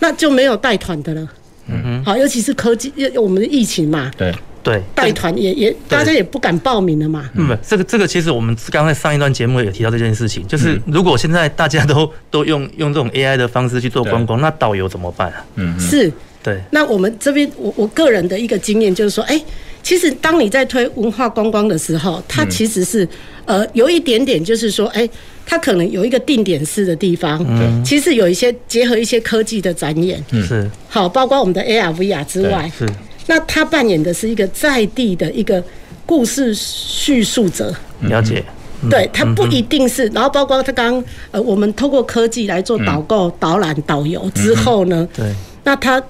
那就没有带团的了，嗯哼，好，尤其是科技，我们的疫情嘛，对。对，带团也也大家也不敢报名了嘛，嗯，这个这个其实我们刚才上一段节目也提到这件事情，就是如果现在大家都 (laughs) 都用用这种 AI 的方式去做观光，那导游怎么办啊？嗯，是。对，那我们这边我我个人的一个经验就是说，哎，其实当你在推文化观光的时候，它其实是呃有一点点就是说，哎，它可能有一个定点式的地方，嗯，其实有一些结合一些科技的展演，是。好，包括我们的 AR、VR 之外，是，那它扮演的是一个在地的一个故事叙述者，了解，对，它不一定是，然后包括他刚刚呃，我们透过科技来做导购、导览、导游之后呢，对，那他。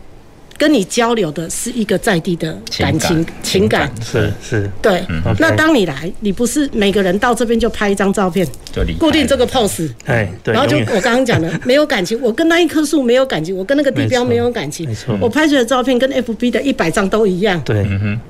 跟你交流的是一个在地的感情情感，是是，对。那当你来，你不是每个人到这边就拍一张照片，固定这个 pose，哎，对。然后就我刚刚讲的，没有感情，(laughs) 我跟那一棵树没有感情，我跟那个地标没有感情，没错。我拍出来的照片跟 FB 的一百张都一样，对，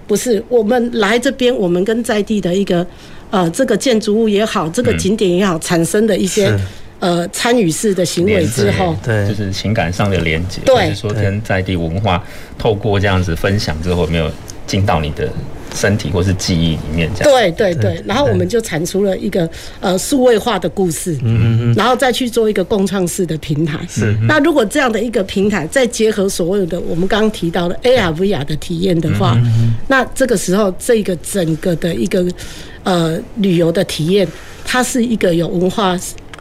不是。我们来这边，我们跟在地的一个呃这个建筑物也好，这个景点也好，产生的一些。呃，参与式的行为之后，对，就是情感上的连接，对，说跟在地文化透过这样子分享之后，有没有进到你的身体或是记忆里面？这样，对对对。然后我们就产出了一个呃数位化的故事，嗯嗯嗯，然后再去做一个共创式的平台。是。那如果这样的一个平台，再结合所有的我们刚刚提到的 AR、VR 的体验的话，那这个时候这个整个的一个呃旅游的体验，它是一个有文化。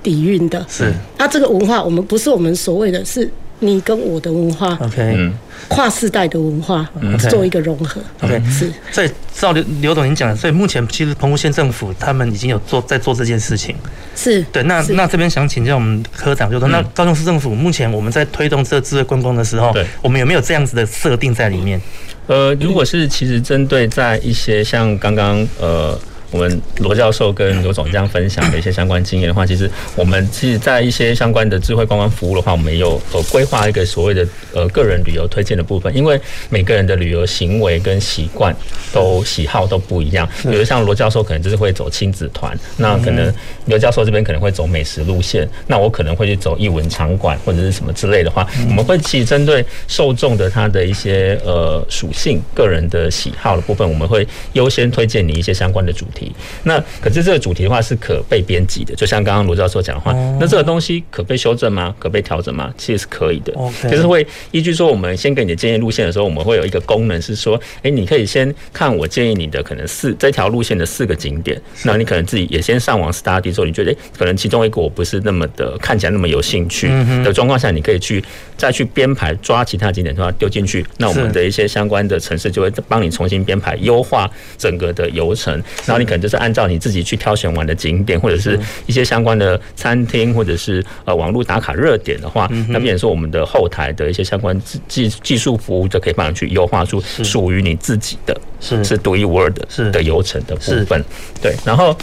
底蕴的。是，那这个文化，我们不是我们所谓的是你跟我的文化，OK，跨世代的文化做一个融合，OK，是。所以照刘刘董您讲的，所以目前其实澎湖县政府他们已经有做在做这件事情，是。对。那那这边想请教我们科长，就是说，那高雄市政府目前我们在推动这智慧观光的时候，对，我们有没有这样子的设定在里面？呃，如果是其实针对在一些像刚刚呃。我们罗教授跟刘总这样分享的一些相关经验的话，其实我们其实在一些相关的智慧观光服务的话，我们也有呃规划一个所谓的呃个人旅游推荐的部分，因为每个人的旅游行为跟习惯都喜好都不一样。比如像罗教授可能就是会走亲子团，那可能刘教授这边可能会走美食路线，那我可能会去走艺文场馆或者是什么之类的话，我们会其实针对受众的他的一些呃属性、个人的喜好的部分，我们会优先推荐你一些相关的主题。那可是这个主题的话是可被编辑的，就像刚刚罗教授讲的话，那这个东西可被修正吗？可被调整吗？其实是可以的。就是会依据说，我们先给你的建议路线的时候，我们会有一个功能是说，哎，你可以先看我建议你的可能四这条路线的四个景点，那你可能自己也先上网 study 之后，你觉得哎，可能其中一个我不是那么的看起来那么有兴趣的状况下，你可以去再去编排抓其他景点的话丢进去，那我们的一些相关的城市就会帮你重新编排优化整个的流程，然后你可能。就是按照你自己去挑选完的景点，或者是一些相关的餐厅，或者是呃网络打卡热点的话，那变成说我们的后台的一些相关技技术服务就可以帮你去优化出属于你自己的，是是独一无二的的流程的部分。对，然后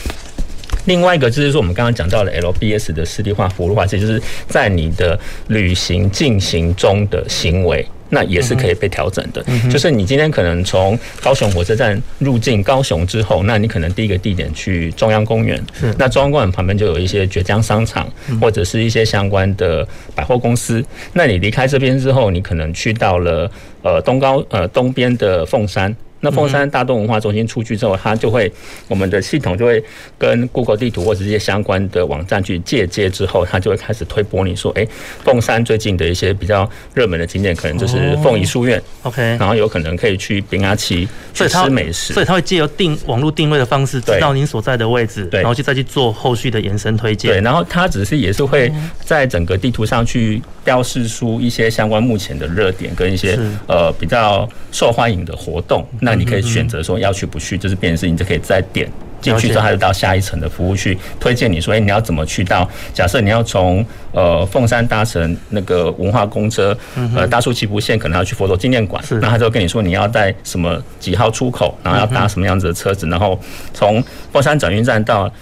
另外一个就是说，我们刚刚讲到了 LBS 的实体化服务的话，其实就是在你的旅行进行中的行为。那也是可以被调整的，就是你今天可能从高雄火车站入境高雄之后，那你可能第一个地点去中央公园，那中央公园旁边就有一些绝江商场或者是一些相关的百货公司。那你离开这边之后，你可能去到了呃东高呃东边的凤山。那凤山大东文化中心出去之后，它就会我们的系统就会跟 Google 地图或者这些相关的网站去借接之后，它就会开始推播你说，哎，凤山最近的一些比较热门的景点，可能就是凤仪书院，OK，然后有可能可以去冰阿七去吃美食，所以它会借由定网络定位的方式，知道您所在的位置，对，然后就再去做后续的延伸推荐，对，然后它只是也是会在整个地图上去标示出一些相关目前的热点跟一些呃比较受欢迎的活动，那。那你可以选择说要去不去，就是变成是你就可以再点进去之后，他就到下一层的服务去推荐你说，哎，你要怎么去到？假设你要从呃凤山搭乘那个文化公车，呃大树七福线，可能要去佛陀纪念馆，那他就跟你说你要在什么几号出口，然后要搭什么样子的车子，然后从凤山转运站到。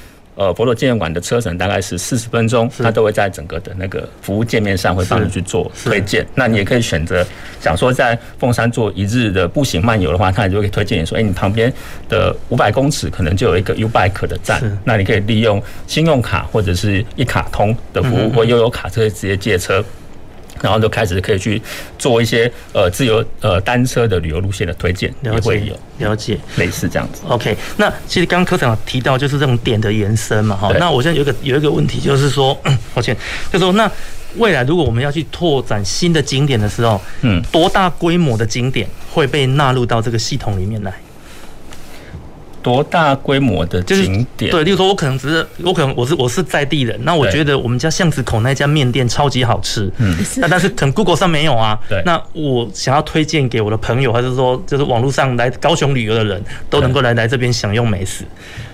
呃，佛罗纪念馆的车程大概是四十分钟，它都会在整个的那个服务界面上会帮你去做推荐。那你也可以选择，想说在凤山做一日的步行漫游的话，它也就会推荐你说，哎，你旁边的五百公尺可能就有一个 U Bike 的站，那你可以利用信用卡或者是一卡通的服务，或悠游卡就可以直接借车。然后就开始可以去做一些呃自由呃单车的旅游路线的推荐，也会有了解类似这样子。OK，那其实刚刚科长提到就是这种点的延伸嘛，哈。那我现在有一个有一个问题就是说，(coughs) 抱歉，就是说那未来如果我们要去拓展新的景点的时候，嗯，多大规模的景点会被纳入到这个系统里面来？多大规模的景点？对，例如说，我可能只是我可能我是我是在地人，那我觉得我们家巷子口那家面店超级好吃，嗯，那但是可能 Google 上没有啊，对，那我想要推荐给我的朋友，还是说就是网络上来高雄旅游的人都能够来来这边享用美食，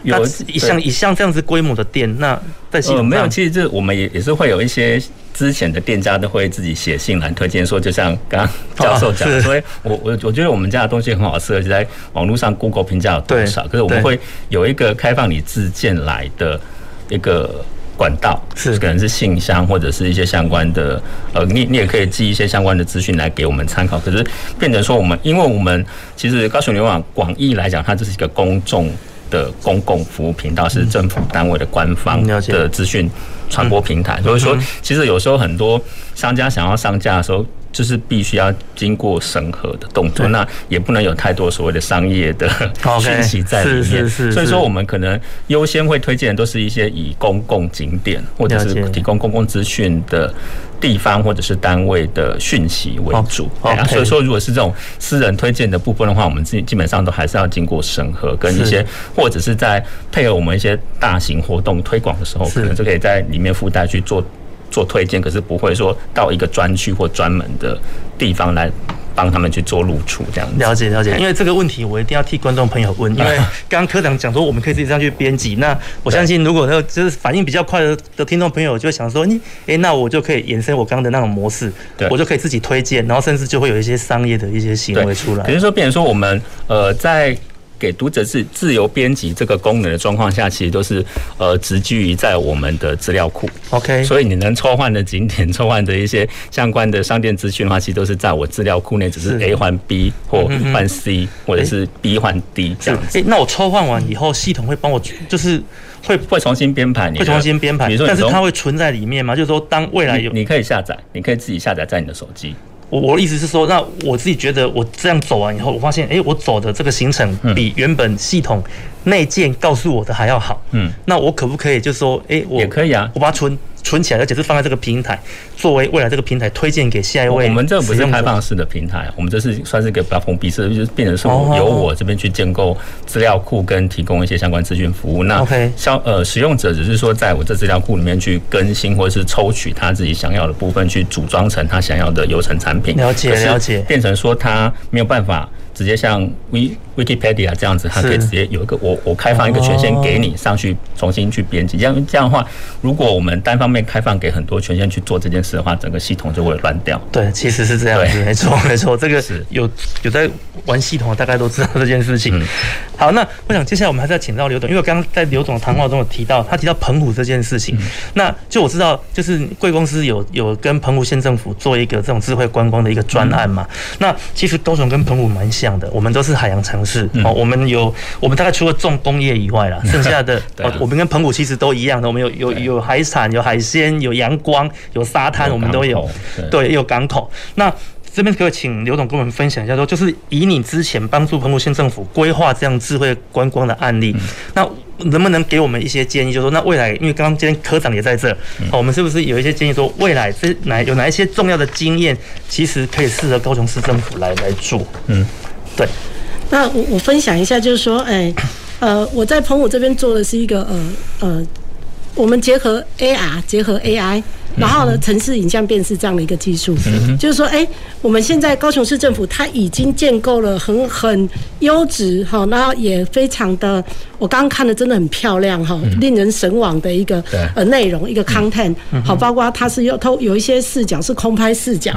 有一像一像这样子规模的店，那在系统没有，其实这我们也也是会有一些之前的店家都会自己写信来推荐说，就像刚刚教授讲，哦、所以我我我觉得我们家的东西很好吃，而且在网络上 Google 评价有多少，可是我们会有一个开放你自荐来的一个。管道是可能是信箱或者是一些相关的，呃，你你也可以寄一些相关的资讯来给我们参考。可是变成说我们，因为我们其实高雄牛网广义来讲，它就是一个公众的公共服务频道，是政府单位的官方的资讯传播平台。所以说，其实有时候很多商家想要上架的时候。就是必须要经过审核的动作，那也不能有太多所谓的商业的 (laughs) 讯息在里面。是是是。所以说，我们可能优先会推荐的都是一些以公共景点或者是提供公共资讯的地方或者是单位的讯息为主。所以说，如果是这种私人推荐的部分的话，我们基基本上都还是要经过审核，跟一些或者是在配合我们一些大型活动推广的时候，可能就可以在里面附带去做。做推荐，可是不会说到一个专区或专门的地方来帮他们去做露出这样子。了解了解，因为这个问题我一定要替观众朋友问，(laughs) 因为刚刚科长讲说我们可以自己这样去编辑，那我相信如果那就是反应比较快的的听众朋友就会想说，你哎，那我就可以延伸我刚刚的那种模式，我就可以自己推荐，然后甚至就会有一些商业的一些行为出来。比如说，变成说我们呃在。给读者自自由编辑这个功能的状况下，其实都是呃，植居于在我们的资料库。OK，所以你能抽换的景点、抽换的一些相关的商店资讯的话，其实都是在我资料库内，只是 A 换 B 或换 C，或者是 B 换 D 这样子。哎，那我抽换完以后，系统会帮我就是会会重新编排，你会重新编排。但是它会存在里面吗？就是说，当未来有你，你可以下载，你可以自己下载在你的手机。我我的意思是说，那我自己觉得我这样走完以后，我发现，哎，我走的这个行程比原本系统内建告诉我的还要好。嗯，那我可不可以就说，哎，我也可以啊，我把它存。存起来，而且是放在这个平台，作为未来这个平台推荐给下一位。我们这不是开放式的平台，我们这是算是一个比较封闭式，就是变成是由我这边去建构资料库跟提供一些相关资讯服务。那消呃使用者只是说在我这资料库里面去更新或者是抽取他自己想要的部分，去组装成他想要的流程产品。了解了解，变成说他没有办法。直接像 Wikipedia 这样子，它可以直接有一个我我开放一个权限给你上去重新去编辑，这样这样的话，如果我们单方面开放给很多权限去做这件事的话，整个系统就会乱掉。对，其实是这样子，没错 (laughs) 没错，这个是有有在玩系统的大概都知道这件事情。好，那我想接下来我们还是要请到刘总，因为刚刚在刘总的谈话中有提到，他提到澎湖这件事情。那就我知道，就是贵公司有有跟澎湖县政府做一个这种智慧观光的一个专案嘛。那其实高雄跟澎湖蛮像。这样的，我们都是海洋城市哦。我们有，我们大概除了重工业以外啦，剩下的 (laughs) 哦，我们跟澎湖其实都一样的。我们有有有海产，有海鲜，有阳光，有沙滩，我们都有。对，有港口。那这边可以请刘总跟我们分享一下，说就是以你之前帮助澎湖县政府规划这样智慧观光的案例，那能不能给我们一些建议？就是说，那未来，因为刚刚今天科长也在这，我们是不是有一些建议，说未来这哪有哪一些重要的经验，其实可以适合高雄市政府来来做？嗯。对，那我我分享一下，就是说，哎，呃，我在澎湖这边做的是一个呃呃，我们结合 AR 结合 AI，然后呢，城市影像辨识这样的一个技术，就是说，哎，我们现在高雄市政府它已经建构了很很优质哈，然后也非常的，我刚刚看的真的很漂亮哈，令人神往的一个呃内容，一个 content，好，包括它是有偷有一些视角是空拍视角。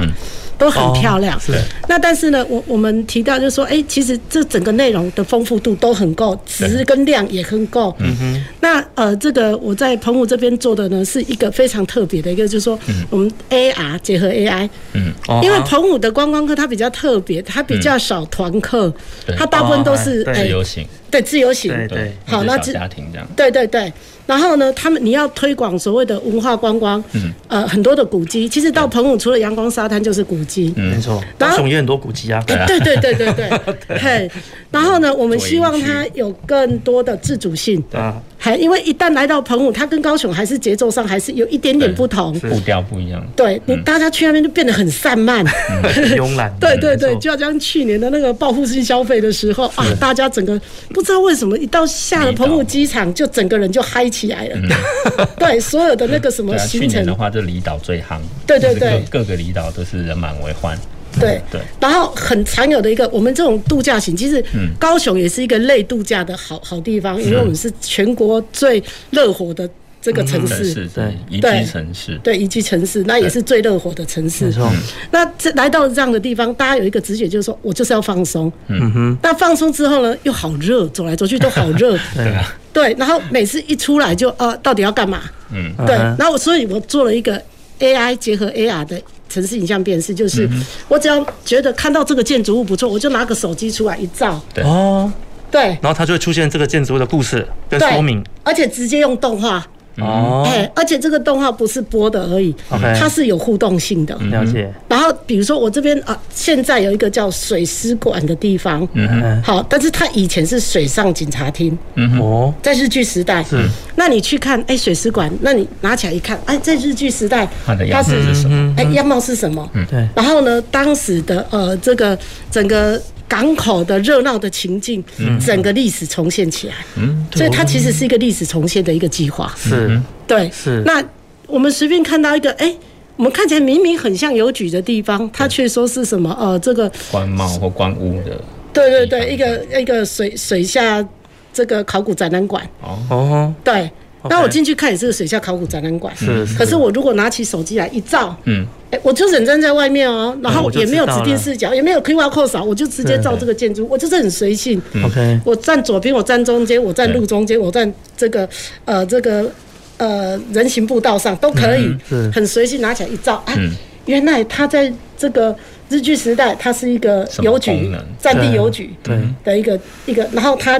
都很漂亮，哦、是。那但是呢，我我们提到就是说，哎、欸，其实这整个内容的丰富度都很够，值跟量也很够。嗯哼。那呃，这个我在澎湖这边做的呢，是一个非常特别的一个，就是说，我们 AR 结合 AI。嗯。哦因为澎湖的观光客他比较特别，他比较少团客，它大部分都是自由行。对，自由行。对对。好，那家庭这样。对对对。然后呢，他们你要推广所谓的文化观光，嗯，呃，很多的古迹，其实到澎湖除了阳光沙滩就是古迹，嗯，没错，高雄也很多古迹啊，对对对对对。(laughs) 对，嘿，然后呢，我们希望它有更多的自主性，啊，还因为一旦来到澎湖，它跟高雄还是节奏上还是有一点点不同，步调不一样，对你大家去那边就变得很散漫，(laughs) 慵懒，对对对，就要像去年的那个报复性消费的时候啊，大家整个不知道为什么一到下了澎湖机场，就整个人就嗨起来了。(laughs) 对，所有的那个什么行程、啊、去年的话，就离岛最夯。对对对，各个离岛都是人满为患。对对。然后很常有的一个，我们这种度假型，其实高雄也是一个类度假的好好地方，因为我们是全国最热火的。这个城市，嗯、对，宜居城市，对，宜居城市，那也是最热火的城市。没错，那这来到这样的地方，大家有一个直觉，就是说我就是要放松。嗯哼。那放松之后呢，又好热，走来走去都好热。(laughs) 对啊。对，然后每次一出来就呃，到底要干嘛？嗯。对，然后所以我做了一个 AI 结合 AR 的城市影像辨识，就是我只要觉得看到这个建筑物不错，我就拿个手机出来一照。对。哦。对。然后它就会出现这个建筑物的故事跟说明，而且直接用动画。哦，哎，而且这个动画不是播的而已，它是有互动性的。了解。然后比如说我这边啊，现在有一个叫水师馆的地方，嗯哼，好，但是它以前是水上警察厅，嗯哦，在日据时代，是。那你去看，哎，水师馆，那你拿起来一看，哎，在日据时代，它的样子是什么？哎，样貌是什么？嗯，对。然后呢，当时的呃，这个整个。港口的热闹的情境，整个历史重现起来，嗯，所以它其实是一个历史重现的一个计划，是，对，是。那我们随便看到一个，哎，我们看起来明明很像邮局的地方，它却说是什么？呃，这个官帽或官屋的，对对对，一个一个水水下这个考古展览馆，哦。哦，对。那我进去看也是个水下考古展览馆，是。可是我如果拿起手机来一照，嗯，哎，我就人站在外面哦，然后也没有指定视角，也没有 QR code 扫，我就直接照这个建筑，我就是很随性。OK，我站左边，我站中间，我站路中间，我站这个呃这个呃人行步道上都可以，很随性，拿起来一照，哎，原来它在这个日据时代，它是一个邮局，战地邮局，对。的一个一个，然后它。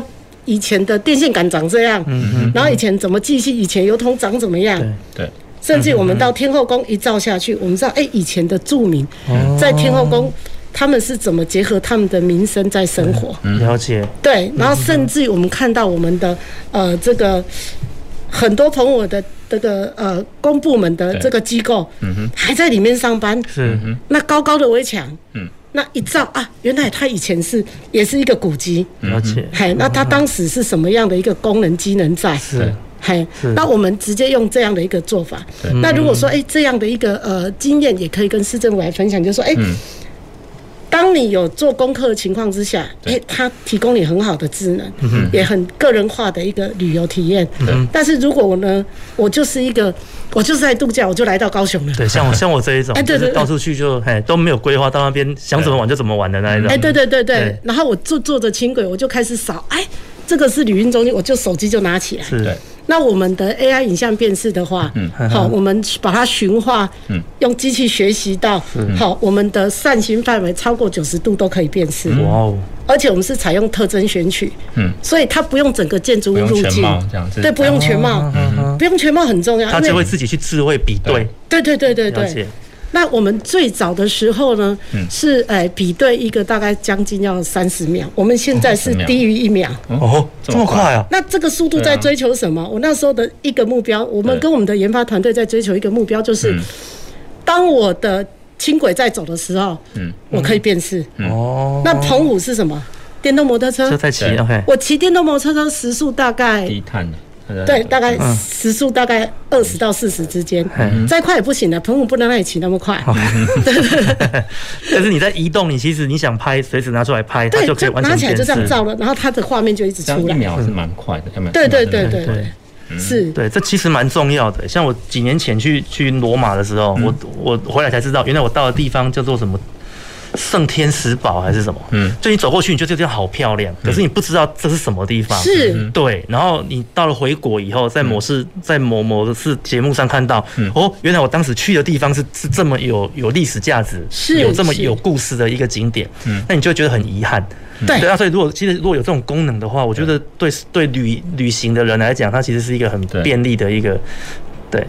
以前的电线杆长这样，然后以前怎么继续？以前油桶长怎么样？对，甚至我们到天后宫一照下去，我们知道，哎，以前的住民在天后宫，他们是怎么结合他们的民生在生活？了解。对，然后甚至我们看到我们的呃这个很多朋友的这个呃公部门的这个机构，还在里面上班。是，那高高的围墙，嗯。那一照啊，原来它以前是也是一个古迹，而且，嘿，那它当时是什么样的一个功能机能在？是，嘿，那我们直接用这样的一个做法。那如果说，哎，这样的一个呃经验，也可以跟市政府来分享，就是说，哎。当你有做功课的情况之下，哎，它提供你很好的智能，也很个人化的一个旅游体验。但是如果我呢，我就是一个，我就是在度假，我就来到高雄了。对，像我 (laughs) 像我这一种，哎，对对，到处去就哎都没有规划，到那边想怎么玩就怎么玩的那一种。哎，对对对对。然后我坐坐着轻轨，我就开始扫，哎，这个是旅运中心，我就手机就拿起来。是。那我们的 AI 影像辨识的话，嗯，好，我们把它驯化，嗯，用机器学习到，好，我们的扇形范围超过九十度都可以辨识，哇哦！而且我们是采用特征选取，嗯，所以它不用整个建筑物路径，对，不用全貌，嗯，不用全貌很重要，它就会自己去智慧比对，对对对对对。那我们最早的时候呢，是哎比对一个大概将近要三十秒，我们现在是低于一秒。哦，这么快啊！那这个速度在追求什么？我那时候的一个目标，我们跟我们的研发团队在追求一个目标，就是当我的轻轨在走的时候，嗯，我可以辨识。哦，那澎湖是什么？电动摩托车在骑，OK。我骑电动摩托车时速大概低碳的。对，大概时速大概二十到四十之间，再快也不行的。澎湖不能让你骑那么快。对对 (laughs) 对。(laughs) 但是你在移动，你其实你想拍，随时拿出来拍，它就可以完全拿起来就这样照了，然后它的画面就一直出来。一秒是蛮快的，对对对对对，是。对，这其实蛮重要的。像我几年前去去罗马的时候，我我回来才知道，原来我到的地方叫做什么。圣天使堡还是什么？嗯，就你走过去，你觉得这地方好漂亮，可是你不知道这是什么地方。是，对。然后你到了回国以后，在某次在某某的次节目上看到，哦，原来我当时去的地方是是这么有有历史价值，是有这么有故事的一个景点。嗯，那你就会觉得很遗憾。对，对啊。所以如果其实如果有这种功能的话，我觉得对对旅旅行的人来讲，它其实是一个很便利的一个，对。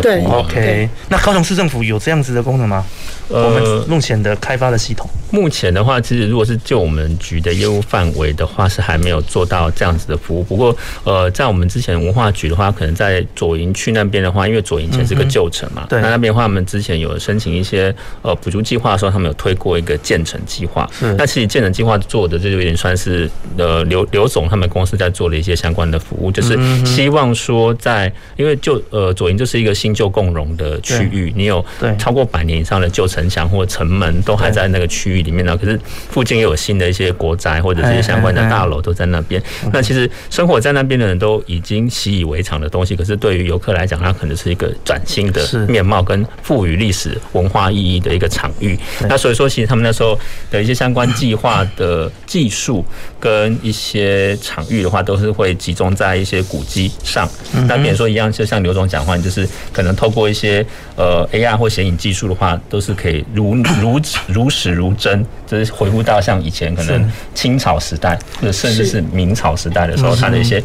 对，OK。那高雄市政府有这样子的功能吗？呃，我们目前的开发的系统，目前的话，其实如果是就我们局的业务范围的话，是还没有做到这样子的服务。不过，呃，在我们之前文化局的话，可能在左营区那边的话，因为左营前是个旧城嘛，对，那那边的话，我们之前有申请一些呃补助计划的时候，他们有推过一个建成计划。是，那其实建成计划做的这就有点算是呃刘刘总他们公司在做的一些相关的服务，就是希望说在因为就呃左营就是一个新旧共融的区域，你有超过百年以上的旧城墙或城门都还在那个区域里面呢，可是附近也有新的一些国宅或者这些相关的大楼都在那边。那其实生活在那边的人都已经习以为常的东西，可是对于游客来讲，它可能是一个崭新的面貌跟赋予历史文化意义的一个场域。那所以说，其实他们那时候的一些相关计划的技术跟一些场域的话，都是会集中在一些古迹上。那比如说一样，就像刘总讲话，就是可能透过一些呃 AR 或显影技术的话，都是可以如如如实如真，就是回复到像以前可能清朝时代，或者甚至是明朝时代的时候，它的一些。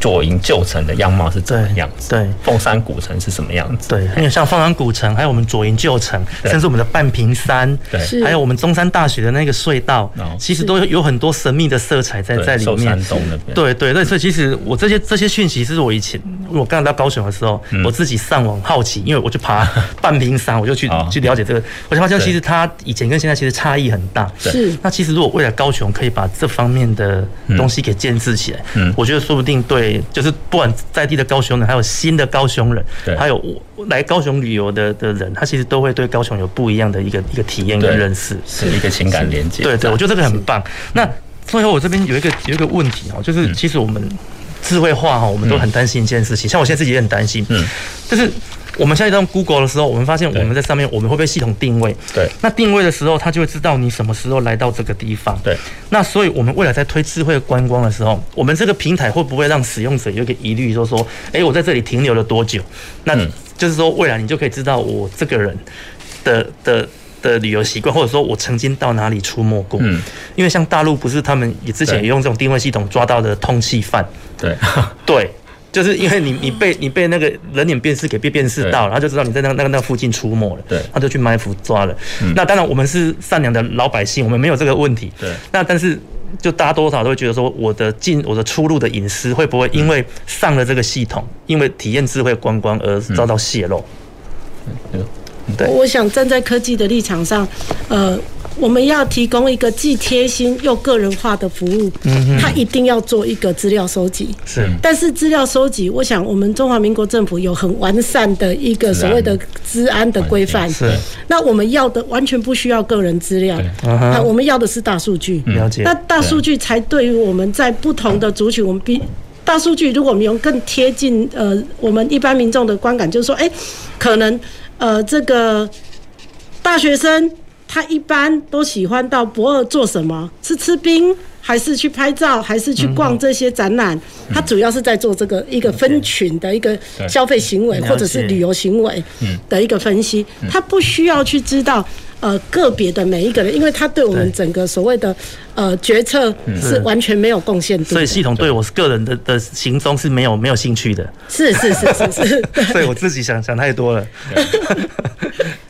左营旧城的样貌是怎么样子？对，凤山古城是什么样子？对，因为像凤山古城，还有我们左营旧城，甚至我们的半屏山，对，还有我们中山大学的那个隧道，其实都有很多神秘的色彩在在里面。对对对，所以其实我这些这些讯息是我以前我刚到高雄的时候，我自己上网好奇，因为我去爬半屏山，我就去去了解这个，我就发现其实它以前跟现在其实差异很大。是，那其实如果未来高雄可以把这方面的东西给建制起来，嗯，我觉得说不定对。就是不管在地的高雄人，还有新的高雄人，还有来高雄旅游的的人，他其实都会对高雄有不一样的一个一个体验跟认识，是一个情感连接。对对，我觉得这个很棒。那最后我这边有一个有一个问题哦，就是其实我们智慧化哈，我们都很担心一件事情，像我现在自己也很担心，嗯，就是。我们现在用 Google 的时候，我们发现我们在上面，我们会被系统定位。对。那定位的时候，它就会知道你什么时候来到这个地方。对。那所以，我们未来在推智慧观光的时候，我们这个平台会不会让使用者有一个疑虑，就是说，哎，我在这里停留了多久？那就是说，未来你就可以知道我这个人的的的旅游习惯，或者说我曾经到哪里出没过。嗯。因为像大陆不是他们也之前也用这种定位系统抓到的通缉犯。对。对。就是因为你你被你被那个人脸辨识给被辨识到了，他就知道你在那那个那附近出没了，对，他就去埋伏抓了。那当然我们是善良的老百姓，我们没有这个问题。对，那但是就大家多少都会觉得说，我的进我的出入的隐私会不会因为上了这个系统，因为体验智慧观光而遭到泄露？对，我想站在科技的立场上，呃。我们要提供一个既贴心又个人化的服务，嗯，他一定要做一个资料收集，是。但是资料收集，我想我们中华民国政府有很完善的一个所谓的治安的规范，是。那我们要的完全不需要个人资料，啊我们要的是大数据，了解。那大数据才对于我们在不同的族群，我们比大数据，如果我们用更贴近呃我们一般民众的观感，就是说，哎，可能呃这个大学生。他一般都喜欢到博尔做什么？是吃冰，还是去拍照，还是去逛这些展览？他主要是在做这个一个分群的一个消费行为，或者是旅游行为的一个分析。他不需要去知道呃个别的每一个人，因为他对我们整个所谓的呃决策是完全没有贡献度。所以系统对我个人的的行踪是没有没有兴趣的。是是是是是。(laughs) 所以我自己想想太多了。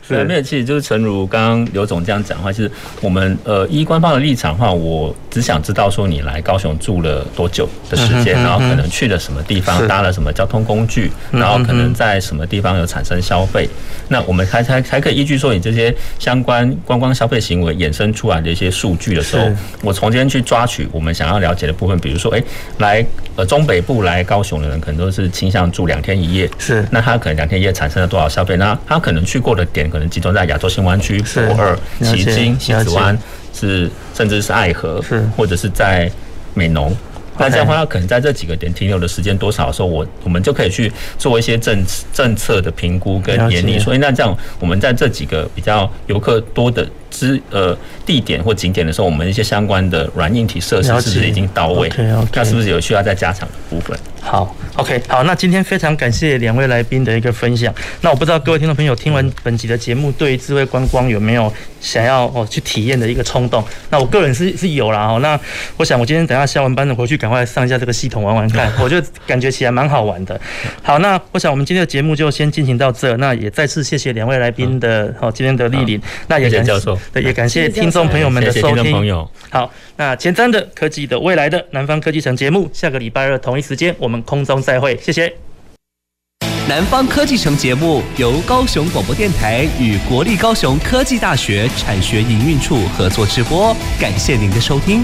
对，没有，其实就是诚如刚刚刘总这样讲的话，就是我们呃依官方的立场的话，我只想知道说你来高雄住了多久的时间，然后可能去了什么地方，搭了什么交通工具，然后可能在什么地方有产生消费，那我们才才才可以依据说你这些相关观光消费行为衍生出来的一些数据的时候，我从这边去抓取我们想要了解的部分，比如说，哎，来呃中北部来高雄的人可能都是倾向住两天一夜，是，那他可能两天一夜产生了多少消费？那他可能去过的点。可能集中在亚洲新湾区、驳二、旗津、西子湾，是甚至是爱河，是或者是在美浓。那这样的话，可能在这几个点停留的时间多少的时候，我我们就可以去做一些政政策的评估跟研拟。所以那这样，我们在这几个比较游客多的之呃地点或景点的时候，我们一些相关的软硬体设施是不是已经到位？那是不是有需要再加强的部分？好，OK，好，那今天非常感谢两位来宾的一个分享。那我不知道各位听众朋友听完本集的节目，对于智慧观光有没有想要哦去体验的一个冲动？那我个人是是有啦哦。那我想我今天等下下完班的回去赶快上一下这个系统玩玩看，我就感觉起来蛮好玩的。好，那我想我们今天的节目就先进行到这。那也再次谢谢两位来宾的哦今天的莅临。那也感谢教授，对，也感谢听众朋友们的收听。谢谢听众朋友。好，那前瞻的科技的未来的南方科技城节目，下个礼拜二同一时间我们空中再会，谢谢。南方科技城节目由高雄广播电台与国立高雄科技大学产学营运处合作直播，感谢您的收听。